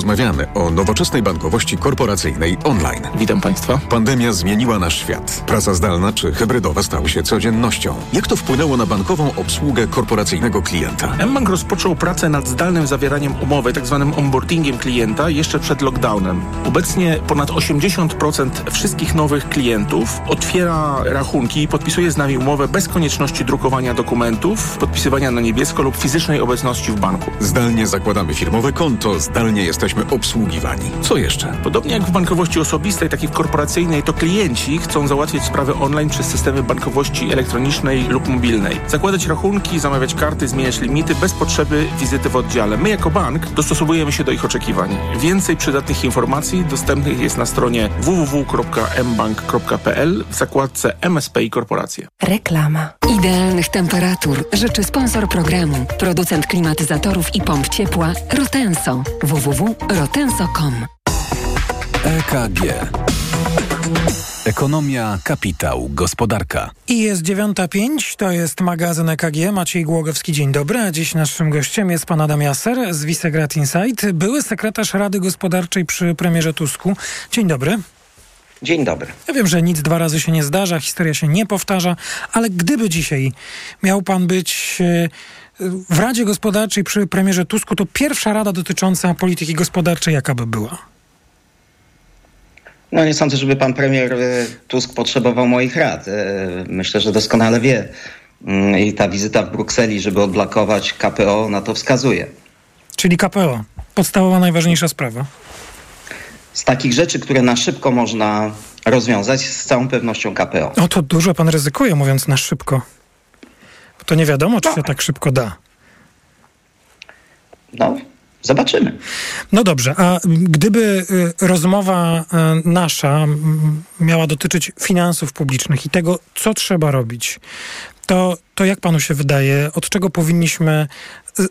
porozmawiamy o nowoczesnej bankowości korporacyjnej online. Witam Państwa. Pandemia zmieniła nasz świat. Praca zdalna czy hybrydowa stały się codziennością. Jak to wpłynęło na bankową obsługę korporacyjnego klienta? mBank rozpoczął pracę nad zdalnym zawieraniem umowy, tzw. Tak onboardingiem klienta jeszcze przed lockdownem. Obecnie ponad 80% wszystkich nowych klientów otwiera rachunki i podpisuje z nami umowę bez konieczności drukowania dokumentów, podpisywania na niebiesko lub fizycznej obecności w banku. Zdalnie zakładamy firmowe konto, zdalnie jesteśmy obsługiwani. Co jeszcze? Podobnie jak w bankowości osobistej, tak i w korporacyjnej, to klienci chcą załatwiać sprawy online przez systemy bankowości elektronicznej lub mobilnej. Zakładać rachunki, zamawiać karty, zmieniać limity bez potrzeby wizyty w oddziale. My jako bank dostosowujemy się do ich oczekiwań. Więcej przydatnych informacji dostępnych jest na stronie www.mbank.pl w zakładce MSP i korporacje. Reklama. Idealnych temperatur życzy sponsor programu, producent klimatyzatorów i pomp ciepła Rotenso. www.rotenso.com EKG Ekonomia, kapitał, gospodarka. I jest 9.05, to jest magazyn EKG. Maciej Głogowski, dzień dobry. A dziś naszym gościem jest pan Adam Jaser z Visegrad Insight, były sekretarz Rady Gospodarczej przy premierze Tusku. Dzień dobry. Dzień dobry. Ja wiem, że nic dwa razy się nie zdarza, historia się nie powtarza, ale gdyby dzisiaj miał pan być e, w Radzie Gospodarczej przy premierze Tusku, to pierwsza rada dotycząca polityki gospodarczej jaka by była? No nie sądzę, żeby pan premier e, Tusk potrzebował moich rad. E, myślę, że doskonale wie. Mm, I ta wizyta w Brukseli, żeby odblokować KPO, na to wskazuje. Czyli KPO, podstawowa, najważniejsza sprawa. Z takich rzeczy, które na szybko można rozwiązać, z całą pewnością KPO. O, to dużo pan ryzykuje, mówiąc na szybko. To nie wiadomo, czy no. się tak szybko da. No, Zobaczymy. No dobrze, a gdyby y, rozmowa y, nasza miała dotyczyć finansów publicznych i tego, co trzeba robić, to, to jak panu się wydaje, od czego powinniśmy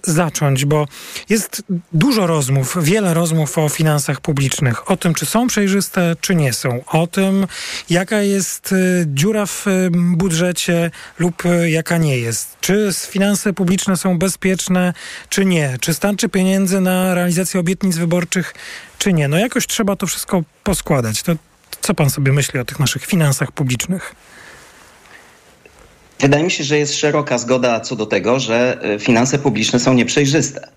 zacząć? Bo jest dużo rozmów, wiele rozmów o finansach publicznych, o tym, czy są przejrzyste, czy nie są, o tym, jaka jest y, dziura w y, budżecie lub y, jaka nie jest, czy finanse publiczne są bezpieczne, czy nie, czy starczy pieniędzy na realizację obietnic wyborczych, czy nie. No jakoś trzeba to wszystko poskładać. To co pan sobie myśli o tych naszych finansach publicznych? Wydaje mi się, że jest szeroka zgoda co do tego, że e, finanse publiczne są nieprzejrzyste.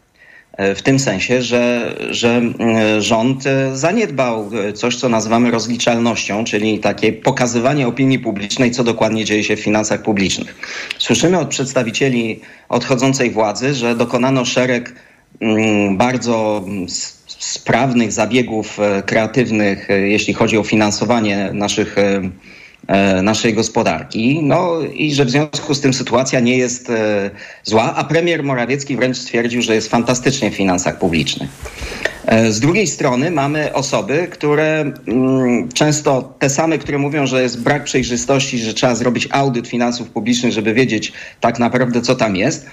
E, w tym sensie, że, że e, rząd zaniedbał coś, co nazywamy rozliczalnością, czyli takie pokazywanie opinii publicznej, co dokładnie dzieje się w finansach publicznych. Słyszymy od przedstawicieli odchodzącej władzy, że dokonano szereg bardzo sprawnych zabiegów kreatywnych, jeśli chodzi o finansowanie naszych E, naszej gospodarki. No i że w związku z tym sytuacja nie jest e, zła, a premier Morawiecki wręcz stwierdził, że jest fantastycznie w finansach publicznych. E, z drugiej strony mamy osoby, które mm, często te same, które mówią, że jest brak przejrzystości, że trzeba zrobić audyt finansów publicznych, żeby wiedzieć tak naprawdę, co tam jest.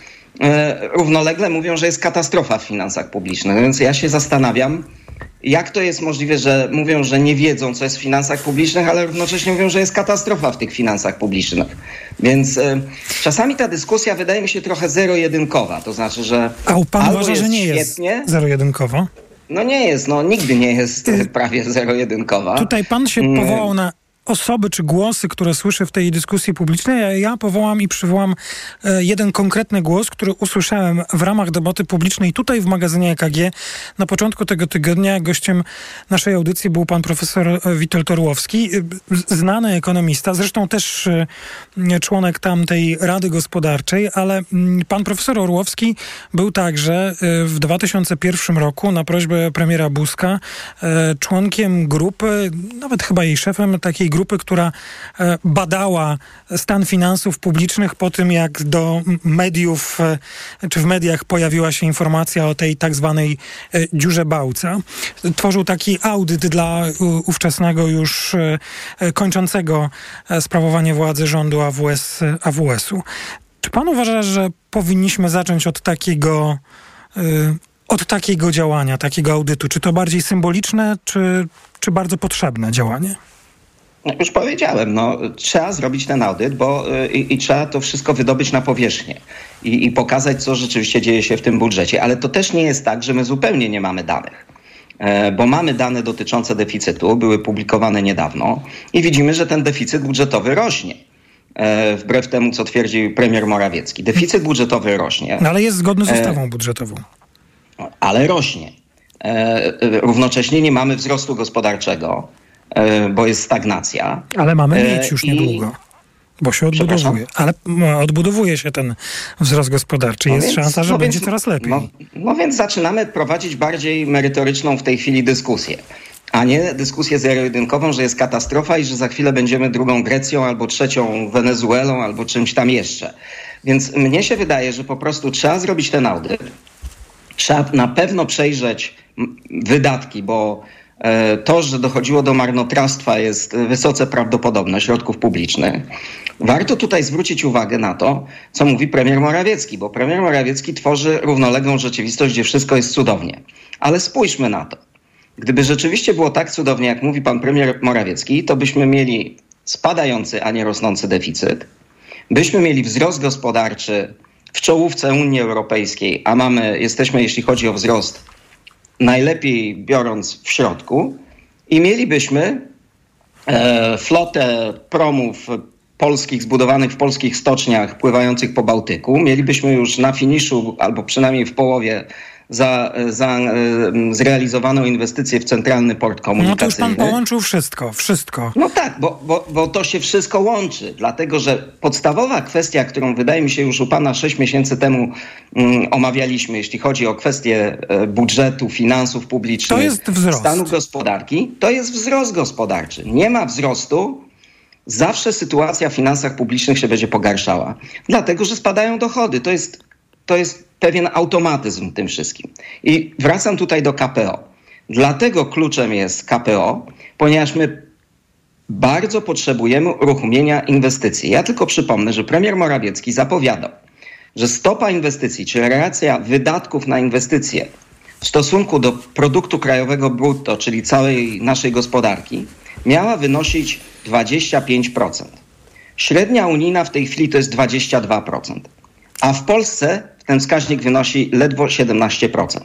Równolegle mówią, że jest katastrofa w finansach publicznych. Więc ja się zastanawiam, jak to jest możliwe, że mówią, że nie wiedzą, co jest w finansach publicznych, ale równocześnie mówią, że jest katastrofa w tych finansach publicznych. Więc y, czasami ta dyskusja wydaje mi się trochę zero-jedynkowa. To znaczy, że. A u pan uważa, że nie świetnie, jest zero-jedynkowa? No nie jest, no nigdy nie jest prawie zero-jedynkowa. Tutaj pan się powołał na osoby czy głosy, które słyszę w tej dyskusji publicznej, ja powołam i przywołam e, jeden konkretny głos, który usłyszałem w ramach debaty publicznej tutaj w magazynie EKG na początku tego tygodnia. Gościem naszej audycji był pan profesor e, Witold Orłowski, e, znany ekonomista, zresztą też członek tamtej Rady Gospodarczej, ale pan profesor Orłowski był także w 2001 roku na prośbę premiera Buzka członkiem grupy, nawet chyba jej szefem takiej grupy, grupy, która e, badała stan finansów publicznych po tym, jak do mediów, e, czy w mediach pojawiła się informacja o tej tak zwanej e, dziurze Bałca. Tworzył taki audyt dla ówczesnego już kończącego sprawowanie władzy rządu AWS, AWS-u. Czy pan uważa, że powinniśmy zacząć od takiego od takiego działania, takiego audytu? Czy to bardziej symboliczne, czy, czy bardzo potrzebne działanie? No, już powiedziałem, no, trzeba zrobić ten audyt, bo y, i, i trzeba to wszystko wydobyć na powierzchnię i, i pokazać, co rzeczywiście dzieje się w tym budżecie. Ale to też nie jest tak, że my zupełnie nie mamy danych. e, bo mamy dane dotyczące deficytu, były publikowane niedawno i widzimy, że ten deficyt budżetowy rośnie. E, wbrew temu, co twierdził premier Morawiecki. Deficyt budżetowy rośnie. No ale jest zgodny z ustawą budżetową. Ale rośnie. Równocześnie nie mamy wzrostu gospodarczego, bo jest stagnacja. Ale mamy mieć już niedługo. Bo się odbudowuje. Ale odbudowuje się ten wzrost gospodarczy. No jest więc, szansa, że no będzie więc, coraz lepiej. No, no, więc zaczynamy prowadzić bardziej merytoryczną w tej chwili dyskusję. A nie dyskusję zero-jedynkową, że jest katastrofa i że za chwilę będziemy drugą Grecją, albo trzecią Wenezuelą, albo czymś tam jeszcze. Więc mnie się wydaje, że po prostu trzeba zrobić ten audyt. Trzeba na pewno przejrzeć wydatki, bo e, to, że dochodziło do marnotrawstwa jest wysoce prawdopodobne środków publicznych. Warto tutaj zwrócić uwagę na to, co mówi premier Morawiecki, bo premier Morawiecki tworzy równoległą rzeczywistość, gdzie wszystko jest cudownie. Ale spójrzmy na to. Gdyby rzeczywiście było tak cudownie, jak mówi pan premier Morawiecki, to byśmy mieli spadający, a nie rosnący deficyt, byśmy mieli wzrost gospodarczy w czołówce Unii Europejskiej, a mamy, jesteśmy, jeśli chodzi o wzrost, najlepiej biorąc w środku, i mielibyśmy e, flotę promów polskich, zbudowanych w polskich stoczniach pływających po Bałtyku. Mielibyśmy już na finiszu, albo przynajmniej w połowie, za, za zrealizowaną inwestycję w centralny port komunikacyjny. No to już pan połączył wszystko, wszystko. No tak, bo, bo, bo to się wszystko łączy, dlatego że podstawowa kwestia, którą wydaje mi się już u pana sześć miesięcy temu um, omawialiśmy, jeśli chodzi o kwestię e, budżetu, finansów publicznych, to jest wzrost. stanu gospodarki, to jest wzrost gospodarczy. Nie ma wzrostu, zawsze sytuacja w finansach publicznych się będzie pogarszała. Dlatego, że spadają dochody. To jest, to jest pewien automatyzm w tym wszystkim. I wracam tutaj do KPO. Dlatego kluczem jest KPO, ponieważ my bardzo potrzebujemy uruchomienia inwestycji. Ja tylko przypomnę, że premier Morawiecki zapowiadał, że stopa inwestycji, czyli relacja wydatków na inwestycje w stosunku do produktu krajowego brutto, czyli całej naszej gospodarki, miała wynosić 25%. Średnia unijna w tej chwili to jest 22%. A w Polsce ten wskaźnik wynosi ledwo 17%.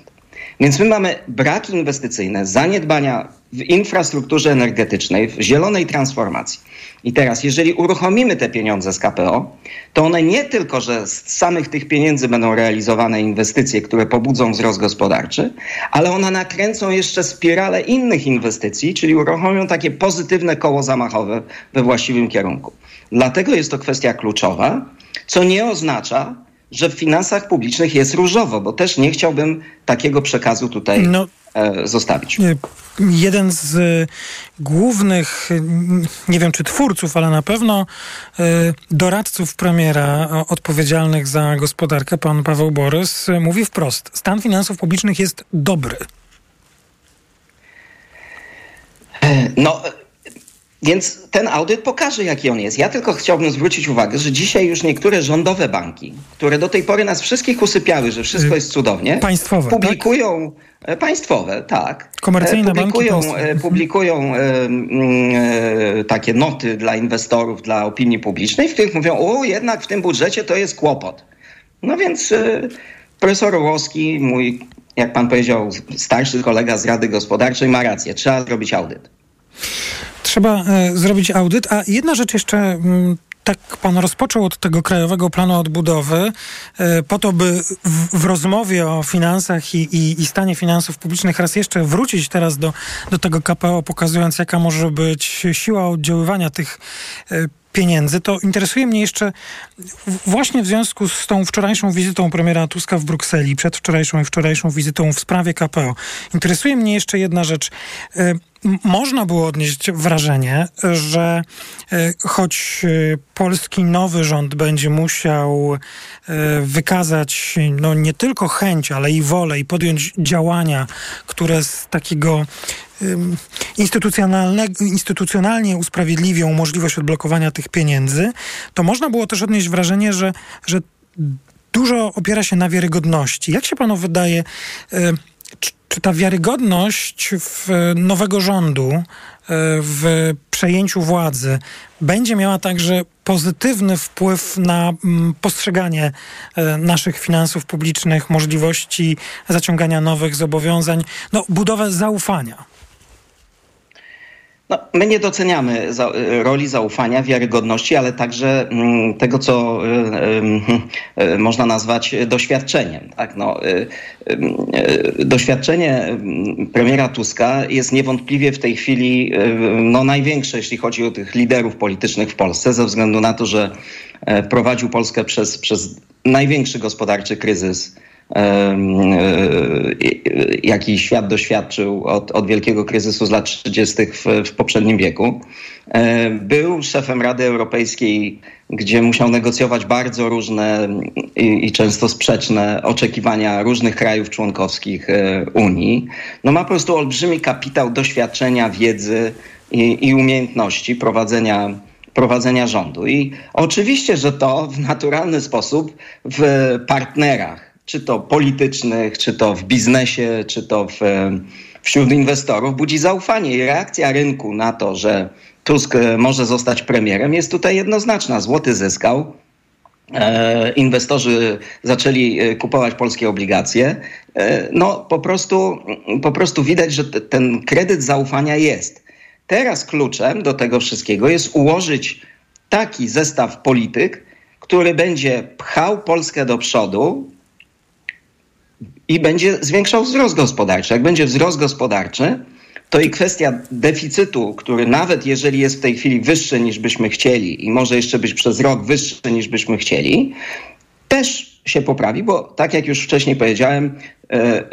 Więc my mamy braki inwestycyjne, zaniedbania w infrastrukturze energetycznej, w zielonej transformacji. I teraz, jeżeli uruchomimy te pieniądze z KPO, to one nie tylko, że z samych tych pieniędzy będą realizowane inwestycje, które pobudzą wzrost gospodarczy, ale one nakręcą jeszcze spirale innych inwestycji, czyli uruchomią takie pozytywne koło zamachowe we właściwym kierunku. Dlatego jest to kwestia kluczowa, co nie oznacza, że w finansach publicznych jest różowo, bo też nie chciałbym takiego przekazu tutaj no, e, zostawić. Jeden z e, głównych, nie wiem czy twórców, ale na pewno e, doradców premiera odpowiedzialnych za gospodarkę, pan Paweł Borys, mówi wprost: stan finansów publicznych jest dobry. No, więc ten audyt pokaże, jaki on jest. Ja tylko chciałbym zwrócić uwagę, że dzisiaj już niektóre rządowe banki, które do tej pory nas wszystkich usypiały, że wszystko jest cudownie, państwowe, publikują tak? państwowe, tak. Komercyjne e, publikują, banki publikują e, e, takie noty dla inwestorów, dla opinii publicznej, w których mówią, o jednak w tym budżecie to jest kłopot. No więc e, profesor Łoski, mój, jak pan powiedział, starszy kolega z Rady Gospodarczej ma rację. Trzeba zrobić audyt. Trzeba e, zrobić audyt. A jedna rzecz jeszcze tak pan rozpoczął od tego Krajowego Planu Odbudowy, e, po to, by w, w rozmowie o finansach i, i, i, stanie finansów publicznych raz jeszcze wrócić teraz do, do tego KPO, pokazując, jaka może być siła oddziaływania tych e, pieniędzy, to interesuje mnie jeszcze właśnie w związku z tą wczorajszą wizytą premiera Tuska w Brukseli, przedwczorajszą i wczorajszą wizytą w sprawie KPO. Interesuje mnie jeszcze jedna rzecz można było odnieść wrażenie, że e, choć e, polski nowy rząd będzie musiał e, wykazać no, nie tylko chęć, ale i wolę i podjąć działania, które z takiego instytucjonalnie usprawiedliwią możliwość odblokowania tych pieniędzy, to można było też odnieść wrażenie, że, że dużo opiera się na wiarygodności. Jak się panu wydaje, czy, ta wiarygodność w nowego rządu, e, w przejęciu władzy będzie miała także pozytywny wpływ na mm, postrzeganie e, naszych finansów publicznych, możliwości zaciągania nowych zobowiązań, no, budowę zaufania? No, my nie doceniamy za, roli zaufania, wiarygodności, ale także mm, tego, co y, y, y, można nazwać doświadczeniem. Tak? No, doświadczenie premiera Tuska jest niewątpliwie w tej chwili no, największe, jeśli chodzi o tych liderów politycznych w Polsce, ze względu na to, że e, prowadził Polskę przez, przez największy gospodarczy kryzys jaki świat doświadczył od, od wielkiego kryzysu z lat 30. W, w poprzednim wieku. E, był szefem Rady Europejskiej, gdzie musiał negocjować bardzo różne i, i, często sprzeczne oczekiwania różnych krajów członkowskich e, Unii. No ma po prostu olbrzymi kapitał doświadczenia, wiedzy i, i umiejętności prowadzenia prowadzenia rządu. I oczywiście, że to w naturalny sposób w partnerach czy to politycznych, czy to w biznesie, czy to w, wśród inwestorów, budzi zaufanie. I reakcja rynku na to, że Tusk e, może zostać premierem, jest tutaj jednoznaczna. Złoty zyskał. E, inwestorzy zaczęli e, kupować polskie obligacje. E, no po prostu, po prostu widać, że ten kredyt zaufania jest. Teraz kluczem do tego wszystkiego jest ułożyć taki zestaw polityk, który będzie pchał Polskę do przodu, i będzie zwiększał wzrost gospodarczy. Jak będzie wzrost gospodarczy, to i kwestia deficytu, który nawet jeżeli jest w tej chwili wyższy niż byśmy chcieli i może jeszcze być przez rok wyższy niż byśmy chcieli, też się poprawi, bo tak jak już wcześniej powiedziałem,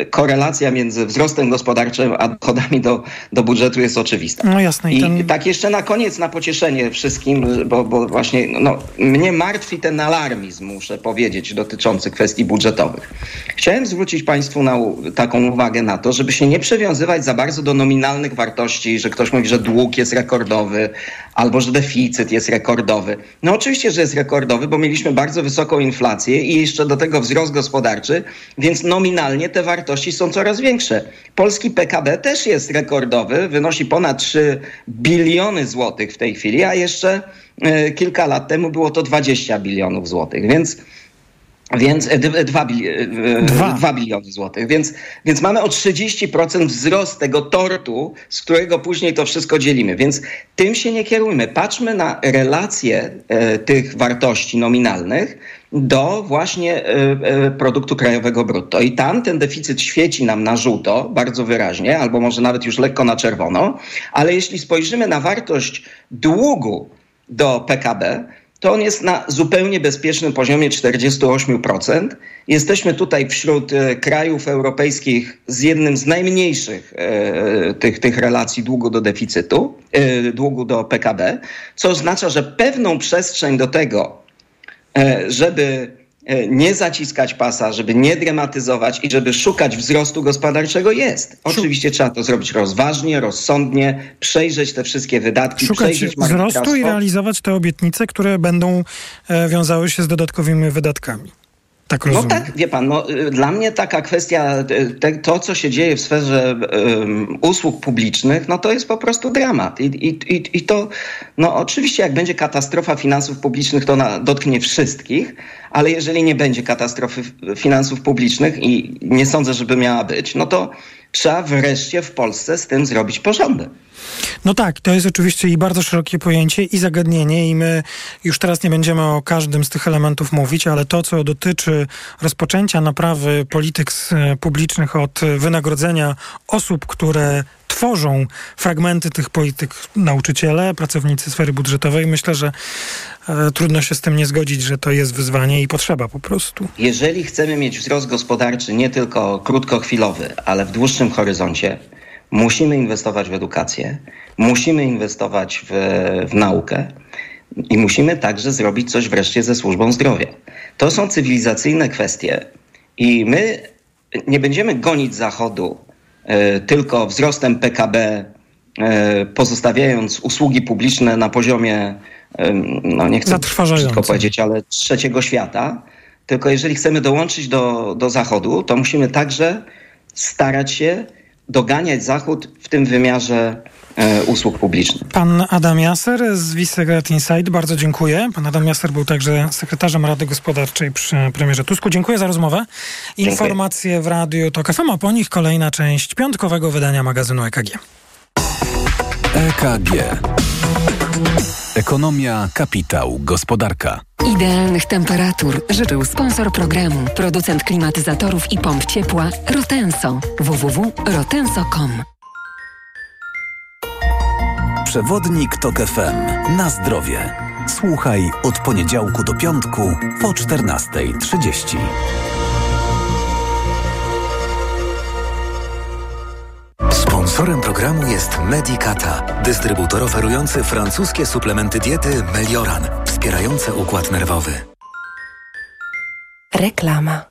korelacja między wzrostem gospodarczym a dochodami do, do budżetu jest oczywista. No jasne. I, ten... I tak jeszcze na koniec, na pocieszenie wszystkim, bo, bo właśnie no, mnie martwi ten alarmizm, muszę powiedzieć, dotyczący kwestii budżetowych. Chciałem zwrócić Państwu na, taką uwagę na to, żeby się nie przywiązywać za bardzo do nominalnych wartości, że ktoś mówi, że dług jest rekordowy, albo że deficyt jest rekordowy. No oczywiście, że jest rekordowy, bo mieliśmy bardzo wysoką inflację i jeszcze do tego wzrost gospodarczy, więc nominalnie te wartości są coraz większe. Polski PKB też jest rekordowy, wynosi ponad 3 biliony złotych w tej chwili, a jeszcze e, kilka lat temu było to 20 bilionów złotych, więc więc 2, e, biliony złotych. Więc, więc mamy o 30% wzrost tego tortu, z którego później to wszystko dzielimy. Więc tym się nie kierujmy. Patrzmy na relacje e, tych wartości nominalnych do właśnie e, produktu krajowego brutto. I tam ten deficyt świeci nam na żółto, bardzo wyraźnie, albo może nawet już lekko na czerwono, ale jeśli spojrzymy na wartość długu do PKB, to on jest na zupełnie bezpiecznym poziomie 48%. Jesteśmy tutaj wśród e, krajów europejskich z jednym z najmniejszych e, tych, tych relacji długu do deficytu, e, długu do PKB, co oznacza, że pewną przestrzeń do tego, żeby nie zaciskać pasa, żeby nie dramatyzować i żeby szukać wzrostu gospodarczego jest. Oczywiście trzeba to zrobić rozważnie, rozsądnie, przejrzeć te wszystkie wydatki, szukać wzrostu i realizować te obietnice, które będą e, wiązały się z dodatkowymi wydatkami. Tak no tak, wie pan, no, y, dla mnie taka kwestia, y, te, to co się dzieje w sferze um, usług publicznych, no to jest po prostu dramat. I, i, i, i to, no oczywiście jak będzie katastrofa finansów publicznych, to na, dotknie wszystkich, ale jeżeli nie będzie katastrofy finansów publicznych i nie sądzę, żeby miała być, no to trzeba wreszcie w Polsce z tym zrobić porządek. No tak, to jest oczywiście i bardzo szerokie pojęcie i zagadnienie i my już teraz nie będziemy o każdym z tych elementów mówić, ale to, co dotyczy rozpoczęcia naprawy polityk publicznych od wynagrodzenia osób, które tworzą fragmenty tych polityk nauczyciele, pracownicy sfery budżetowej. Myślę, że e, trudno się z tym nie zgodzić, że to jest wyzwanie i potrzeba po prostu. Jeżeli chcemy mieć wzrost gospodarczy nie tylko krótkochwilowy, ale w dłuższym horyzoncie, musimy inwestować w edukację, musimy inwestować w, w naukę i musimy także zrobić coś wreszcie ze służbą zdrowia. To są cywilizacyjne kwestie i my nie będziemy gonić Zachodu e, tylko wzrostem PKB, e, pozostawiając usługi publiczne na poziomie, e, no nie chcę wszystko powiedzieć, ale trzeciego świata. Tylko jeżeli chcemy dołączyć do, do Zachodu, to musimy także starać się doganiać Zachód w tym wymiarze e, usług publicznych. Pan Adam Jaser z Visegrad Insight, bardzo dziękuję. Pan Adam Jaser był także sekretarzem Rady Gospodarczej przy premierze Tusku. Dziękuję za rozmowę. Informacje w Radiu TOK FM, a po nich kolejna część piątkowego wydania magazynu EKG. EKG. Ekonomia, kapitał, gospodarka. Idealnych temperatur życzył sponsor programu, producent klimatyzatorów i pomp ciepła Rotenso. www.rotenso.com Przewodnik TOK FM. Na zdrowie. Słuchaj od poniedziałku do piątku po 14.30. Sponsorem programu jest Medicata, dystrybutor oferujący francuskie suplementy diety Melioran, wspierające układ nerwowy. Reklama.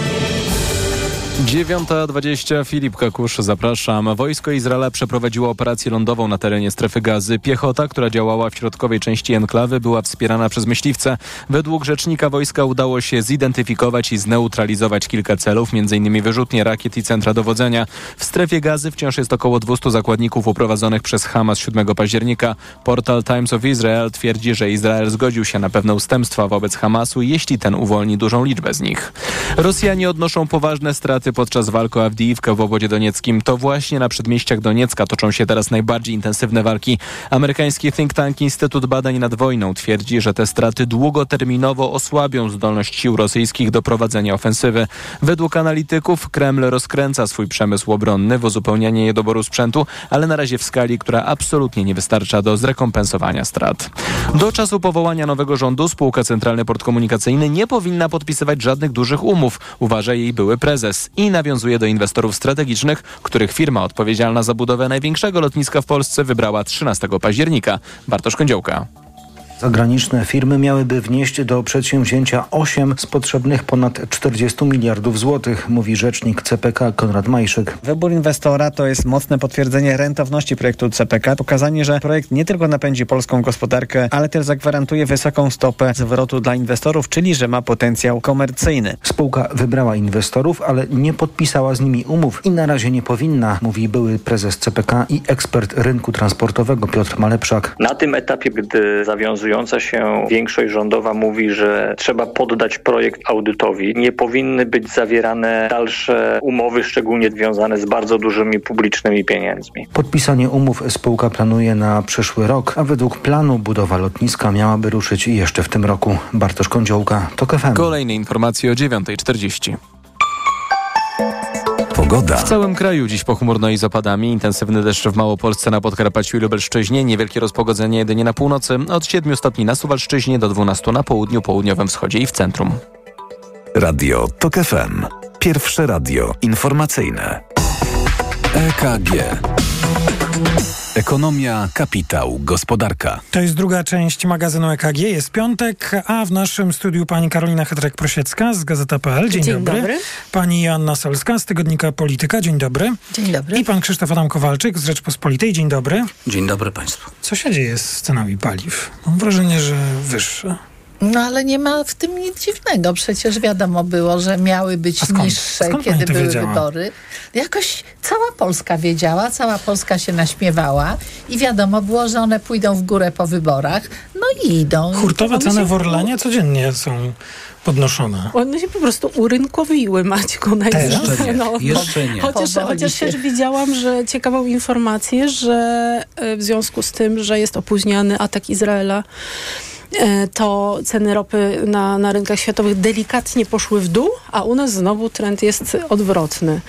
9.20 Filip Kakusz, zapraszam. Wojsko Izraela przeprowadziło operację lądową na terenie strefy gazy. Piechota, która działała w środkowej części enklawy, była wspierana przez myśliwce. Według rzecznika wojska udało się zidentyfikować i zneutralizować kilka celów, m.in. wyrzutnie rakiet i centra dowodzenia. W strefie gazy wciąż jest około 200 zakładników uprowadzonych przez Hamas 7 października. Portal Times of Israel twierdzi, że Izrael zgodził się na pewne ustępstwa wobec Hamasu, jeśli ten uwolni dużą liczbę z nich. Rosjanie odnoszą poważne straty podczas walk o Awdijiwkę w obwodzie donieckim. To właśnie na przedmieściach Doniecka toczą się teraz najbardziej intensywne walki. Amerykański think tank Instytut Badań nad Wojną twierdzi, że te straty długoterminowo osłabią zdolność sił rosyjskich do prowadzenia ofensywy. Według analityków Kreml rozkręca swój przemysł obronny w uzupełnianie niedoboru sprzętu, ale na razie w skali, która absolutnie nie wystarcza do zrekompensowania strat. Do czasu powołania nowego rządu spółka Centralny Port Komunikacyjny nie powinna podpisywać żadnych dużych umów, uważa jej były prezes i nawiązuje do inwestorów strategicznych, których firma odpowiedzialna za budowę największego lotniska w Polsce wybrała 13 października. Bartosz Kądziołka. Zagraniczne firmy miałyby wnieść do przedsięwzięcia 8 z potrzebnych ponad 40 miliardów złotych, mówi rzecznik CPK Konrad Majszyk. Wybór inwestora to jest mocne potwierdzenie rentowności projektu CPK, pokazanie, że projekt nie tylko napędzi polską gospodarkę, ale też zagwarantuje wysoką stopę zwrotu dla inwestorów, czyli że ma potencjał komercyjny. Spółka wybrała inwestorów, ale nie podpisała z nimi umów i na razie nie powinna, mówi były prezes CPK i ekspert rynku transportowego Piotr Malepszak. Na tym etapie, gdy zawiązująca się większość rządowa mówi, że trzeba poddać projekt audytowi, nie powinny być zawierane dalsze umowy, szczególnie związane z bardzo dużymi publicznymi pieniędzmi. Podpisanie umów spółka planuje na przyszły rok, a według planu budowa lotniska miałaby ruszyć jeszcze w tym roku. Bartosz Kądziołka, TOK FM. Kolejne informacje o 9.40. Pogoda. W całym kraju dziś pochmurno i z opadami. Intensywny deszcz w Małopolsce, na Podkarpaciu i Lubelszczyźnie. Niewielkie rozpogodzenie jedynie na północy. Od 7 stopni na Suwalszczyźnie do 12 na południu, południowym wschodzie i w centrum. Radio TOK FM. Pierwsze radio informacyjne. EKG. Ekonomia, kapitał, gospodarka. To jest druga część magazynu EKG. Jest piątek, a w naszym studiu pani Karolina Hedrek-Prosiecka z Gazeta.pl. Dzień, Dzień dobry. dobry. Pani Joanna Solska z tygodnika Polityka. Dzień dobry. Dzień dobry. I pan Krzysztof Adam Kowalczyk z Rzeczpospolitej. Dzień dobry. Dzień dobry Państwu. Co się dzieje z cenami paliw? Mam wrażenie, że wyższe. No ale nie ma w tym nic dziwnego. Przecież wiadomo było, że miały być skąd? niższe, Skąd kiedy były wiedziała? wybory. Jakoś cała Polska wiedziała, cała Polska się naśmiewała i wiadomo było, że one pójdą w górę po wyborach. No i idą. Hurtowe ceny się- w Orlenie codziennie są podnoszone. One się po prostu urynkowiły, Maćku. Jeszcze nie, No, jeszcze nie. Chociaż, Powoli chociaż się. też widziałam, że ciekawą informację, że e, w związku z tym, że jest opóźniany atak Izraela to ceny ropy na, na rynkach światowych delikatnie poszły w dół, a u nas znowu trend jest odwrotny.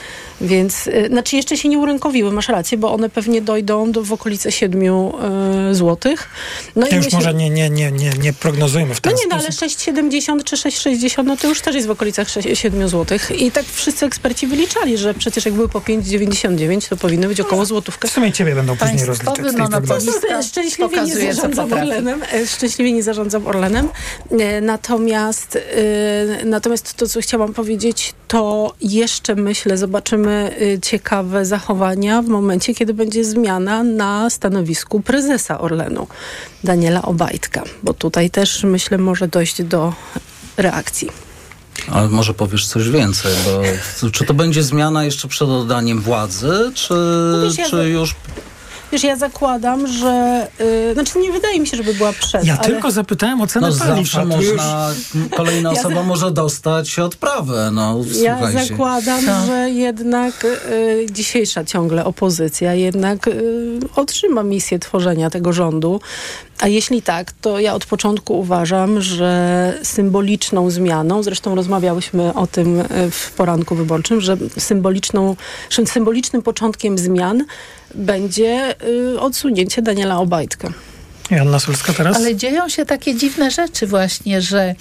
Więc, e, znaczy jeszcze się nie urynkowiły, masz rację, bo one pewnie dojdą do, w okolice 7 y, złotych. No i już myślę, może nie, nie, nie, nie, nie prognozujmy w ten No nie, no, ale 6,70 czy 6,60 no to już też jest w okolicach 6, 7 złotych. I tak wszyscy eksperci wyliczali, że przecież jak były po 5,99 to powinny być około złotówka. W sumie ciebie będą później Państwowy rozliczać. monopolista Szczęśliwie nie potrafi. Orlenem. e, Szczęśliwie nie zarządzam Orlenem. E, Natomiast, e, natomiast to, co chciałam powiedzieć, to jeszcze myślę, zobaczymy e, ciekawe zachowania w momencie, kiedy będzie zmiana na stanowisku prezesa Orlenu, Daniela Obajtka. Bo tutaj też myślę może dojść do reakcji. Ale może powiesz coś więcej, bo czy to będzie zmiana jeszcze przed oddaniem władzy, czy, No ja czy już Wiesz, ja zakładam, że... Yy, znaczy nie wydaje mi się, żeby była przed, Ja ale... tylko zapytałem o cenę no paliw. zawsze można, kolejna Ja osoba za- może dostać odprawę, no Ja słuchajcie. zakładam, Co? że jednak y, dzisiejsza ciągle opozycja jednak y, otrzyma misję tworzenia tego rządu. A jeśli tak, to ja od początku uważam, że symboliczną zmianą, zresztą rozmawiałyśmy o tym y, w poranku wyborczym, że symboliczną, że symbolicznym początkiem zmian będzie y, odsunięcie Daniela Obajtka. Joanna Solska teraz? Ale dzieją się takie dziwne rzeczy właśnie, że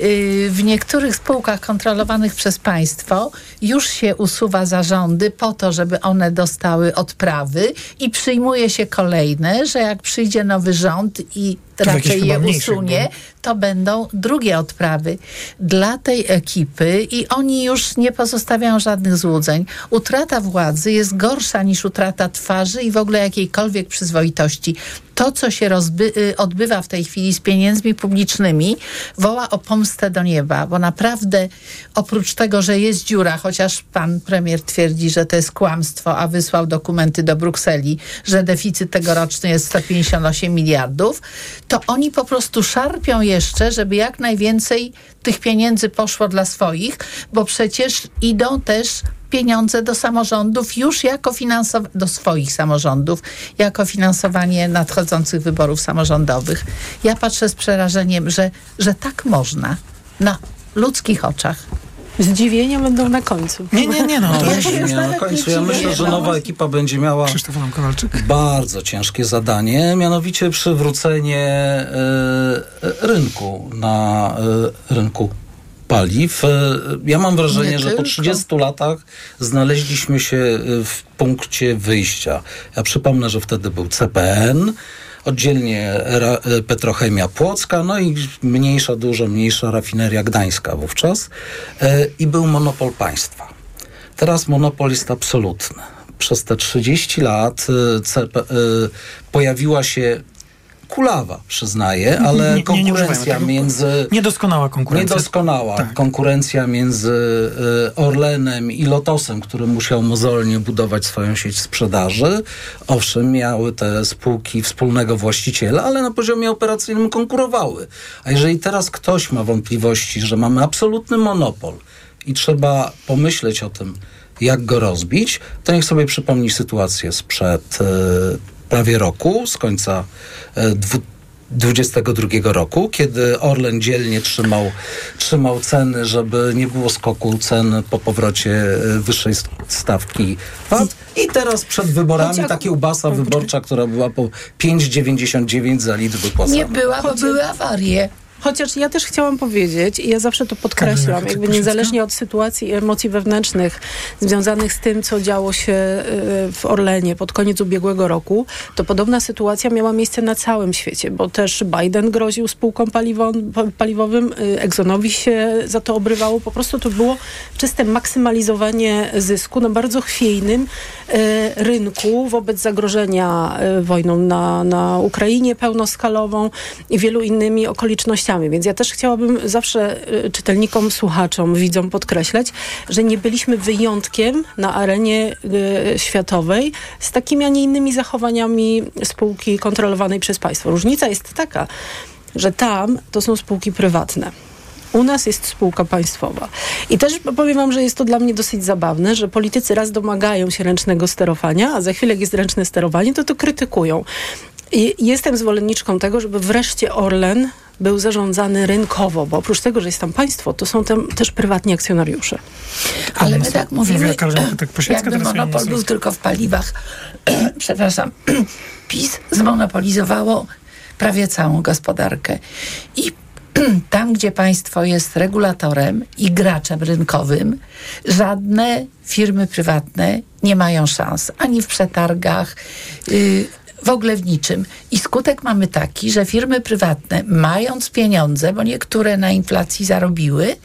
y, w niektórych spółkach kontrolowanych przez państwo już się usuwa zarządy po to, żeby one dostały odprawy i przyjmuje się kolejne, że jak przyjdzie nowy rząd i raczej je usunie, to będą drugie odprawy dla tej ekipy i oni już nie pozostawiają żadnych złudzeń. Utrata władzy jest gorsza niż utrata twarzy i w ogóle jakiejkolwiek przyzwoitości. To, co się y, odbywa w tej chwili z pieniędzmi publicznymi, woła o pomstę do nieba, bo naprawdę oprócz tego, że jest dziura, chociaż pan premier twierdzi, że to jest kłamstwo, a wysłał dokumenty do Brukseli, że deficyt tegoroczny jest 158 miliardów, to oni po prostu szarpią jeszcze, żeby jak najwięcej tych pieniędzy poszło dla swoich, bo przecież idą też pieniądze do samorządów już jako finansowanie, do swoich samorządów, jako finansowanie nadchodzących wyborów samorządowych. Ja patrzę z przerażeniem, że, że tak można na ludzkich oczach. Zdziwienia będą na końcu. Nie, nie, nie, no. To już Nie, na końcu ja myślę, że no. nowa ekipa będzie miała bardzo ciężkie zadanie, mianowicie przywrócenie e, rynku na e, rynku paliw. E, Ja mam wrażenie, Nie że po tylko. 30 latach znaleźliśmy się w punkcie wyjścia. Ja przypomnę, że wtedy był CPN, oddzielnie e, Petrochemia Płocka, no i mniejsza, dużo mniejsza rafineria Gdańska wówczas e, i był monopol państwa. Teraz monopol jest absolutny. Przez te 30 lat CP, y, pojawiła się kulawa, przyznaję, ale Nie- nie- nie konkurencja tego. między... Niedoskonała konkurencja. Niedoskonała Tak. konkurencja między y, Orlenem i Lotosem, który musiał mozolnie budować swoją sieć sprzedaży. Owszem, miały te spółki wspólnego właściciela, ale na poziomie operacyjnym konkurowały. A jeżeli teraz ktoś ma wątpliwości, że mamy absolutny monopol i trzeba pomyśleć o tym, jak go rozbić, to niech sobie przypomni sytuację sprzed e, prawie roku, z końca e, dwu, 22 roku, kiedy Orlen dzielnie trzymał, trzymał ceny, żeby nie było skoku cen po powrocie e, wyższej st- stawki VAT. I teraz przed wyborami Chociaż- ta kiełbasa wyborcza, która była po 5,99 za litr wypłacana. Nie była, bo były awarie. Chociaż ja też chciałam powiedzieć, i ja zawsze to podkreślam, jakby niezależnie od sytuacji i emocji wewnętrznych związanych z tym, co działo się y, w Orlenie pod koniec ubiegłego roku, to podobna sytuacja miała miejsce na całym świecie, bo też Biden groził spółkom paliwowym, y, Exxonowi się za to obrywało. Po prostu to było czyste maksymalizowanie zysku na bardzo chwiejnym y, rynku wobec zagrożenia wojną na, na Ukrainie pełnoskalową i wielu innymi okolicznościami. Więc ja też chciałabym zawsze y, czytelnikom, słuchaczom, widzom podkreślać, że nie byliśmy wyjątkiem na arenie y, światowej z takimi, a nie innymi zachowaniami spółki kontrolowanej przez państwo. Różnica jest taka, że tam to są spółki prywatne. U nas jest spółka państwowa. I też powiem wam, że jest to dla mnie dosyć zabawne, że politycy raz domagają się ręcznego sterowania, a za chwilę jak jest ręczne sterowanie, to to krytykują. I jestem zwolenniczką tego, żeby wreszcie Orlen był zarządzany rynkowo, bo oprócz tego, że jest tam państwo, to są tam też prywatni akcjonariusze. Ale my tak mówimy, tak jakby monopol był tylko w paliwach. Przepraszam. PiS zmonopolizowało prawie całą gospodarkę. I tam, gdzie państwo jest regulatorem i graczem rynkowym, żadne firmy prywatne nie mają szans ani w przetargach, yy, w ogóle w niczym. I skutek mamy taki, że firmy prywatne, mając pieniądze, bo niektóre na inflacji zarobiły,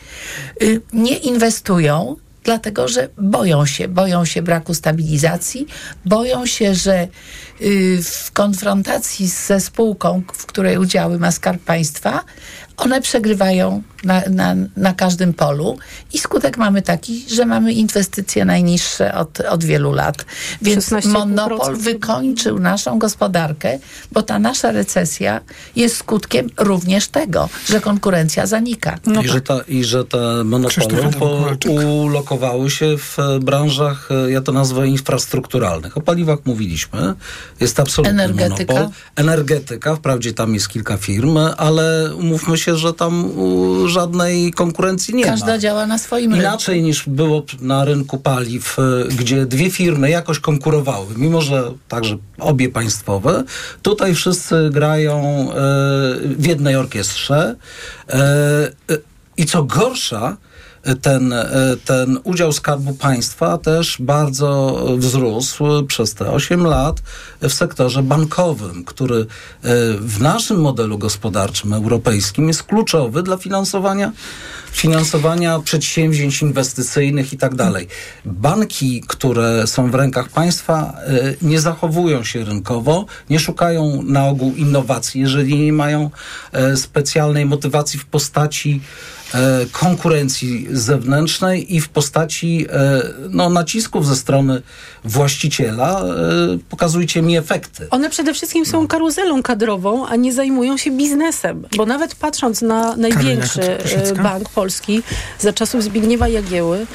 yy, nie inwestują, dlatego że boją się, boją się braku stabilizacji, boją się, że y, w konfrontacji ze spółką, w której udziały ma Skarb Państwa, one przegrywają na, na, na każdym polu i skutek mamy taki, że mamy inwestycje najniższe od, od wielu lat. Więc monopol wykończył naszą gospodarkę, bo ta nasza recesja jest skutkiem również tego, że konkurencja zanika. No I, tak. że ta, I że te monopole ulokowały się w branżach, ja to nazwę infrastrukturalnych. O paliwach mówiliśmy. Jest absolutny Energetyka. monopol. Energetyka. Wprawdzie tam jest kilka firm, ale umówmy się, że tam żadnej konkurencji nie Każda ma. Każda działa na swoim Inaczej rynku. niż było na rynku paliw, e, gdzie dwie firmy jakoś konkurowały, mimo że także obie państwowe. Tutaj wszyscy grają e, w jednej orkiestrze. E, I co gorsza, ten, ten udział Skarbu Państwa też bardzo wzrósł przez te 8 lat w sektorze bankowym, który e, w naszym modelu gospodarczym europejskim jest kluczowy dla finansowania finansowania przedsięwzięć inwestycyjnych i tak dalej. Banki, które są w rękach państwa, e, nie zachowują się rynkowo, nie szukają na ogół innowacji, jeżeli nie mają e, specjalnej motywacji w postaci E, konkurencji zewnętrznej i w postaci e, no, nacisków ze strony właściciela. E, pokazujcie mi efekty. One przede wszystkim są karuzelą kadrową, a nie zajmują się biznesem. Bo nawet patrząc na największy bank polski za czasów Zbigniewa Jagieły,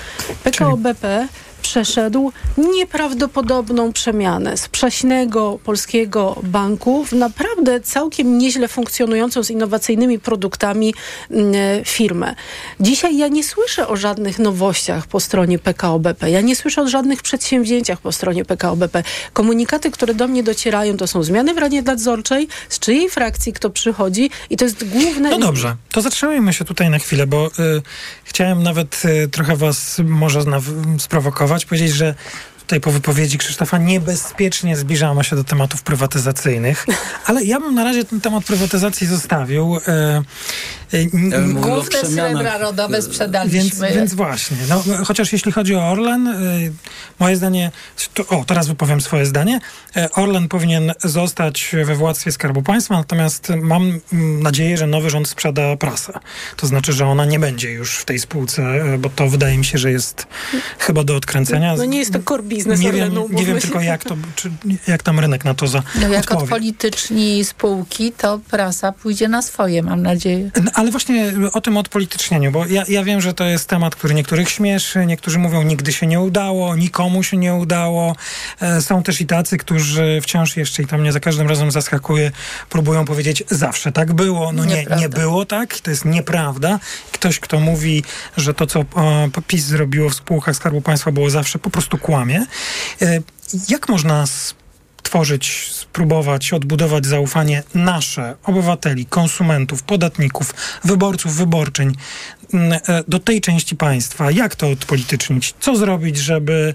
PKO BP przeszedł nieprawdopodobną przemianę z przaśnego polskiego banku w naprawdę całkiem nieźle funkcjonującą z innowacyjnymi produktami mm, firmę. Dzisiaj ja nie słyszę o żadnych nowościach po stronie PKO BP. Ja nie słyszę o żadnych przedsięwzięciach po stronie PKO BP. Komunikaty, które do mnie docierają, to są zmiany w Radzie Nadzorczej, z czyjej frakcji kto przychodzi i to jest główne... No dobrze, to zatrzymajmy się tutaj na chwilę, bo y, chciałem nawet y, trochę was może sprowokować powiedzieć, że tutaj po wypowiedzi Krzysztofa niebezpiecznie zbliżamy się do tematów prywatyzacyjnych, ale ja bym na razie ten temat prywatyzacji zostawił. E, ja Główne srebra rodowe sprzedaliśmy. Więc, więc właśnie, no, chociaż jeśli chodzi o Orlen, e, moje zdanie, to, o teraz wypowiem swoje zdanie, e, Orlen powinien zostać we władztwie Skarbu Państwa, natomiast mam nadzieję, że nowy rząd sprzeda prasę. To znaczy, że ona nie będzie już w tej spółce, bo to wydaje mi się, że jest chyba do odkręcenia. No nie jest to korbi biznes nie wiem, nie wiem tylko jak, to, czy, jak tam rynek na to za No jak odpolityczni spółki, to prasa pójdzie na swoje, mam nadzieję. No, ale właśnie o tym odpolitycznieniu, bo ja, ja wiem, że to jest temat, który niektórych śmieszy, niektórzy mówią nigdy się nie udało, nikomu się nie udało. E, są też i tacy, którzy wciąż jeszcze i tam mnie za każdym razem zaskakuje, próbują powiedzieć zawsze tak było. No nie, nie było tak, to jest nieprawda. Ktoś, kto mówi, że to, co e, PiS zrobiło w spółkach Skarbu Państwa było zawsze, po prostu kłamie. E, jak można stworzyć, spróbować odbudować zaufanie nasze, obywateli, konsumentów, podatników, wyborców, wyborczyń e, do tej części państwa? Jak to odpolitycznić? Co zrobić, żeby,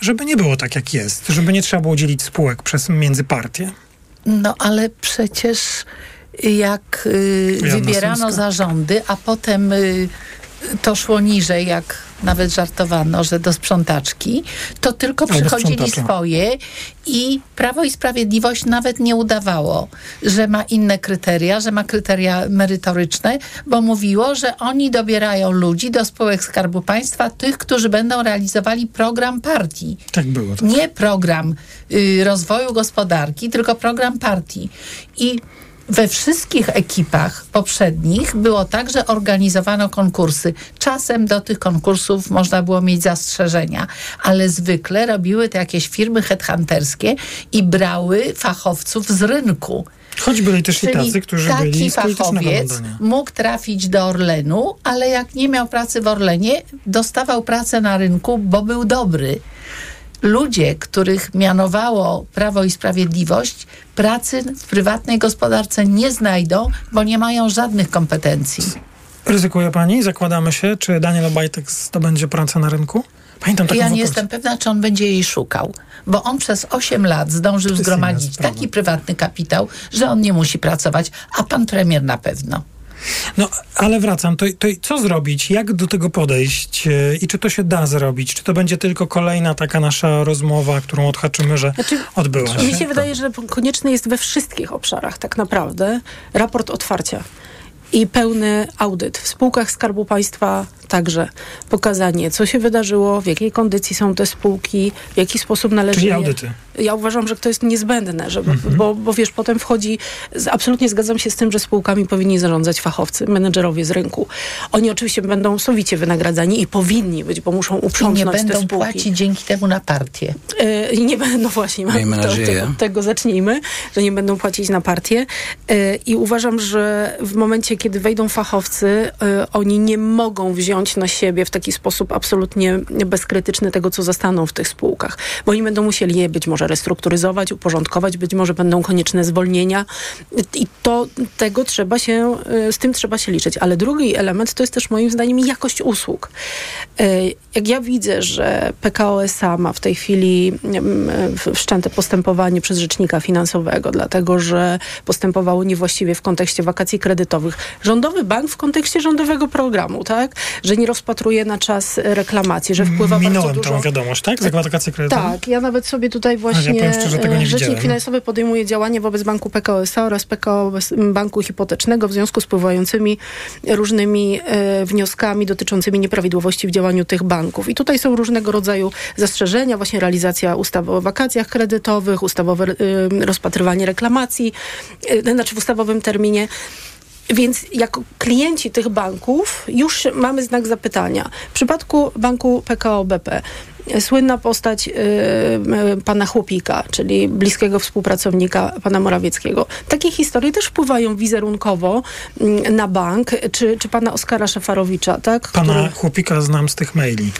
żeby nie było tak, jak jest? Żeby nie trzeba było dzielić spółek przez między partie? No ale przecież jak y, wybierano zarządy, a potem y, to szło niżej, jak nawet żartowano, że do sprzątaczki, to tylko przychodzili swoje i Prawo i Sprawiedliwość nawet nie udawało, że ma inne kryteria, że ma kryteria merytoryczne, bo mówiło, że oni dobierają ludzi do spółek Skarbu Państwa, tych, którzy będą realizowali program partii. Tak było. Tak. Nie program y, rozwoju gospodarki, tylko program partii. I we wszystkich ekipach poprzednich było tak, że organizowano konkursy. Czasem do tych konkursów można było mieć zastrzeżenia, ale zwykle robiły to jakieś firmy headhunterskie i brały fachowców z rynku. Choć byli też Czyli i tacy, którzy taki byli z fachowiec mógł trafić do Orlenu, ale jak nie miał pracy w Orlenie, dostawał pracę na rynku, bo był dobry. Ludzie, których mianowało Prawo i Sprawiedliwość, pracy w prywatnej gospodarce nie znajdą, bo nie mają żadnych kompetencji. Ryzykuje pani? Zakładamy się, czy Daniel Obajtek zdobędzie pracę na rynku? Pamiętam taką Ja nie wypowiedź. jestem pewna, czy on będzie jej szukał, bo on przez 8 lat zdążył zgromadzić taki prywatny kapitał, że on nie musi pracować, a pan premier na pewno. No, ale wracam. To, to co zrobić? Jak do tego podejść? E, I czy to się da zrobić? Czy to będzie tylko kolejna taka nasza rozmowa, którą odhaczymy, że odbyła się? Mi się wydaje, że konieczny jest we wszystkich obszarach tak naprawdę raport otwarcia i pełny audyt. W spółkach Skarbu Państwa także pokazanie, co się wydarzyło, w jakiej kondycji są te spółki, w jaki sposób należy Czyli je- audyty. Ja uważam, że to jest niezbędne, żeby, Mhm. bo, bo wiesz, potem wchodzi, z- absolutnie zgadzam się z tym, że spółkami powinni zarządzać fachowcy, menedżerowie z rynku. Oni oczywiście będą sowicie wynagradzani i powinni być, bo muszą I nie uprzątnąć te będą spółki. płacić dzięki temu na partię. I nie będą, no właśnie, Miejmy to- to- nadzieję. Od tego zacznijmy, że nie będą płacić na partię. E, I uważam, że w momencie, kiedy wejdą fachowcy, e, oni nie mogą wziąć na siebie w taki sposób absolutnie bezkrytyczny tego, co zastaną w tych spółkach. Bo oni będą musieli je być może restrukturyzować, uporządkować, być może będą konieczne zwolnienia. I to tego trzeba się, e, z tym trzeba się liczyć. Ale drugi element to jest też moim zdaniem jakość usług. E, Jak ja widzę, że PKO SA ma w tej chwili mm, wszczęte postępowanie przez rzecznika finansowego, dlatego że postępowało niewłaściwie w kontekście wakacji kredytowych. Rządowy bank w kontekście rządowego programu, tak? Że nie rozpatruje na czas reklamacji, że wpływa bardzo Minąłem dużo... tą wiadomość, tak? Zakwatykację kredytową? Tak, ja nawet sobie tutaj właśnie powiem szczerze, tego nie e, Rzecznik widziałem. Finansowy podejmuje działania wobec Banku PKO SA oraz PKO Banku Hipotecznego w związku z pływającymi różnymi e, wnioskami dotyczącymi nieprawidłowości w działaniu tych banków. I tutaj są różnego rodzaju zastrzeżenia, właśnie realizacja ustawy o wakacjach kredytowych, ustawowe e, rozpatrywanie reklamacji, e, znaczy w ustawowym terminie. Więc jako klienci tych banków już mamy znak zapytania. W przypadku banku PKO BP słynna postać y, y, pana Chłopika, czyli bliskiego współpracownika pana Morawieckiego. Takie historie też wpływają wizerunkowo mm, na bank, czy, czy pana Oskara Szefarowicza, tak? Pana chłopika znam z tych maili.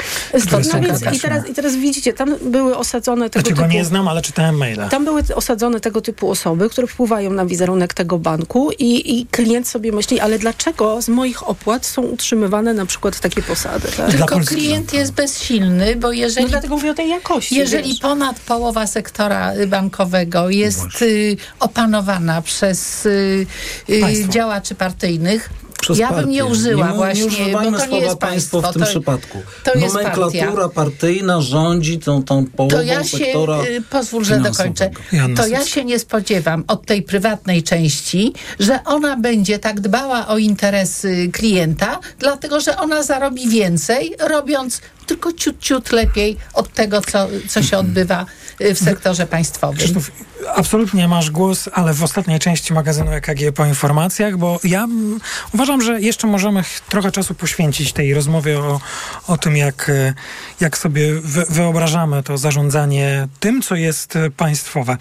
które No więc i teraz, I teraz widzicie, tam były osadzone tego Znaczy typu... nie znam, ale czytałem maila. Tam były osadzone tego typu osoby, które wpływają na wizerunek tego banku i, i klient sobie myśli, ale dlaczego z moich opłat są utrzymywane na przykład takie posady? Tak? Tylko klient jest bezsilny, bo jeżeli... No dlatego mówię o tej jakości. Jeżeli wiesz. ponad połowa sektora bankowego jest y, opanowana przez y, y, działaczy partyjnych, Przez ja bym nie użyła nie, właśnie, nie używajmy bo to nie słowa jest państwo w tym to, przypadku. to jest Nomenklatura partia. partyjna rządzi tą, tą połową To ja się, sektora y, pozwól, że dokończę. To ja się nie spodziewam od tej prywatnej części, że ona będzie tak dbała o interesy klienta, dlatego że ona zarobi więcej, robiąc tylko ciut, ciut lepiej od tego, co, co się odbywa y, w sektorze państwowym. Krzysztof, absolutnie masz głos, ale w ostatniej części magazynu EKG po informacjach, bo ja mm, uważam, że jeszcze możemy ch- trochę czasu poświęcić tej rozmowie o, o tym, jak, e, jak sobie wy, wyobrażamy to zarządzanie tym, co jest e, państwowe.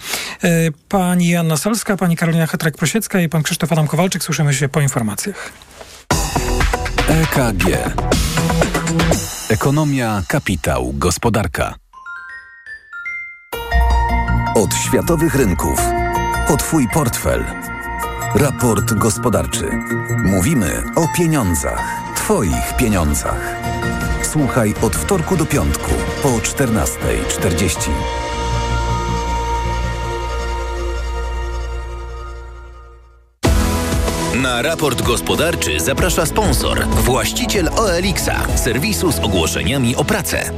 Pani Joanna Solska, pani Karolina Hetrek-Prosiecka i pan Krzysztof Adam Kowalczyk. Słyszymy się po informacjach. EKG. Ekonomia, kapitał, gospodarka. Od światowych rynków. O Twój portfel. Raport gospodarczy. Mówimy o pieniądzach. Twoich pieniądzach. Słuchaj od wtorku do piątku po 14.40. Na raport gospodarczy zaprasza sponsor, właściciel OLX-a, serwisu z ogłoszeniami o pracę.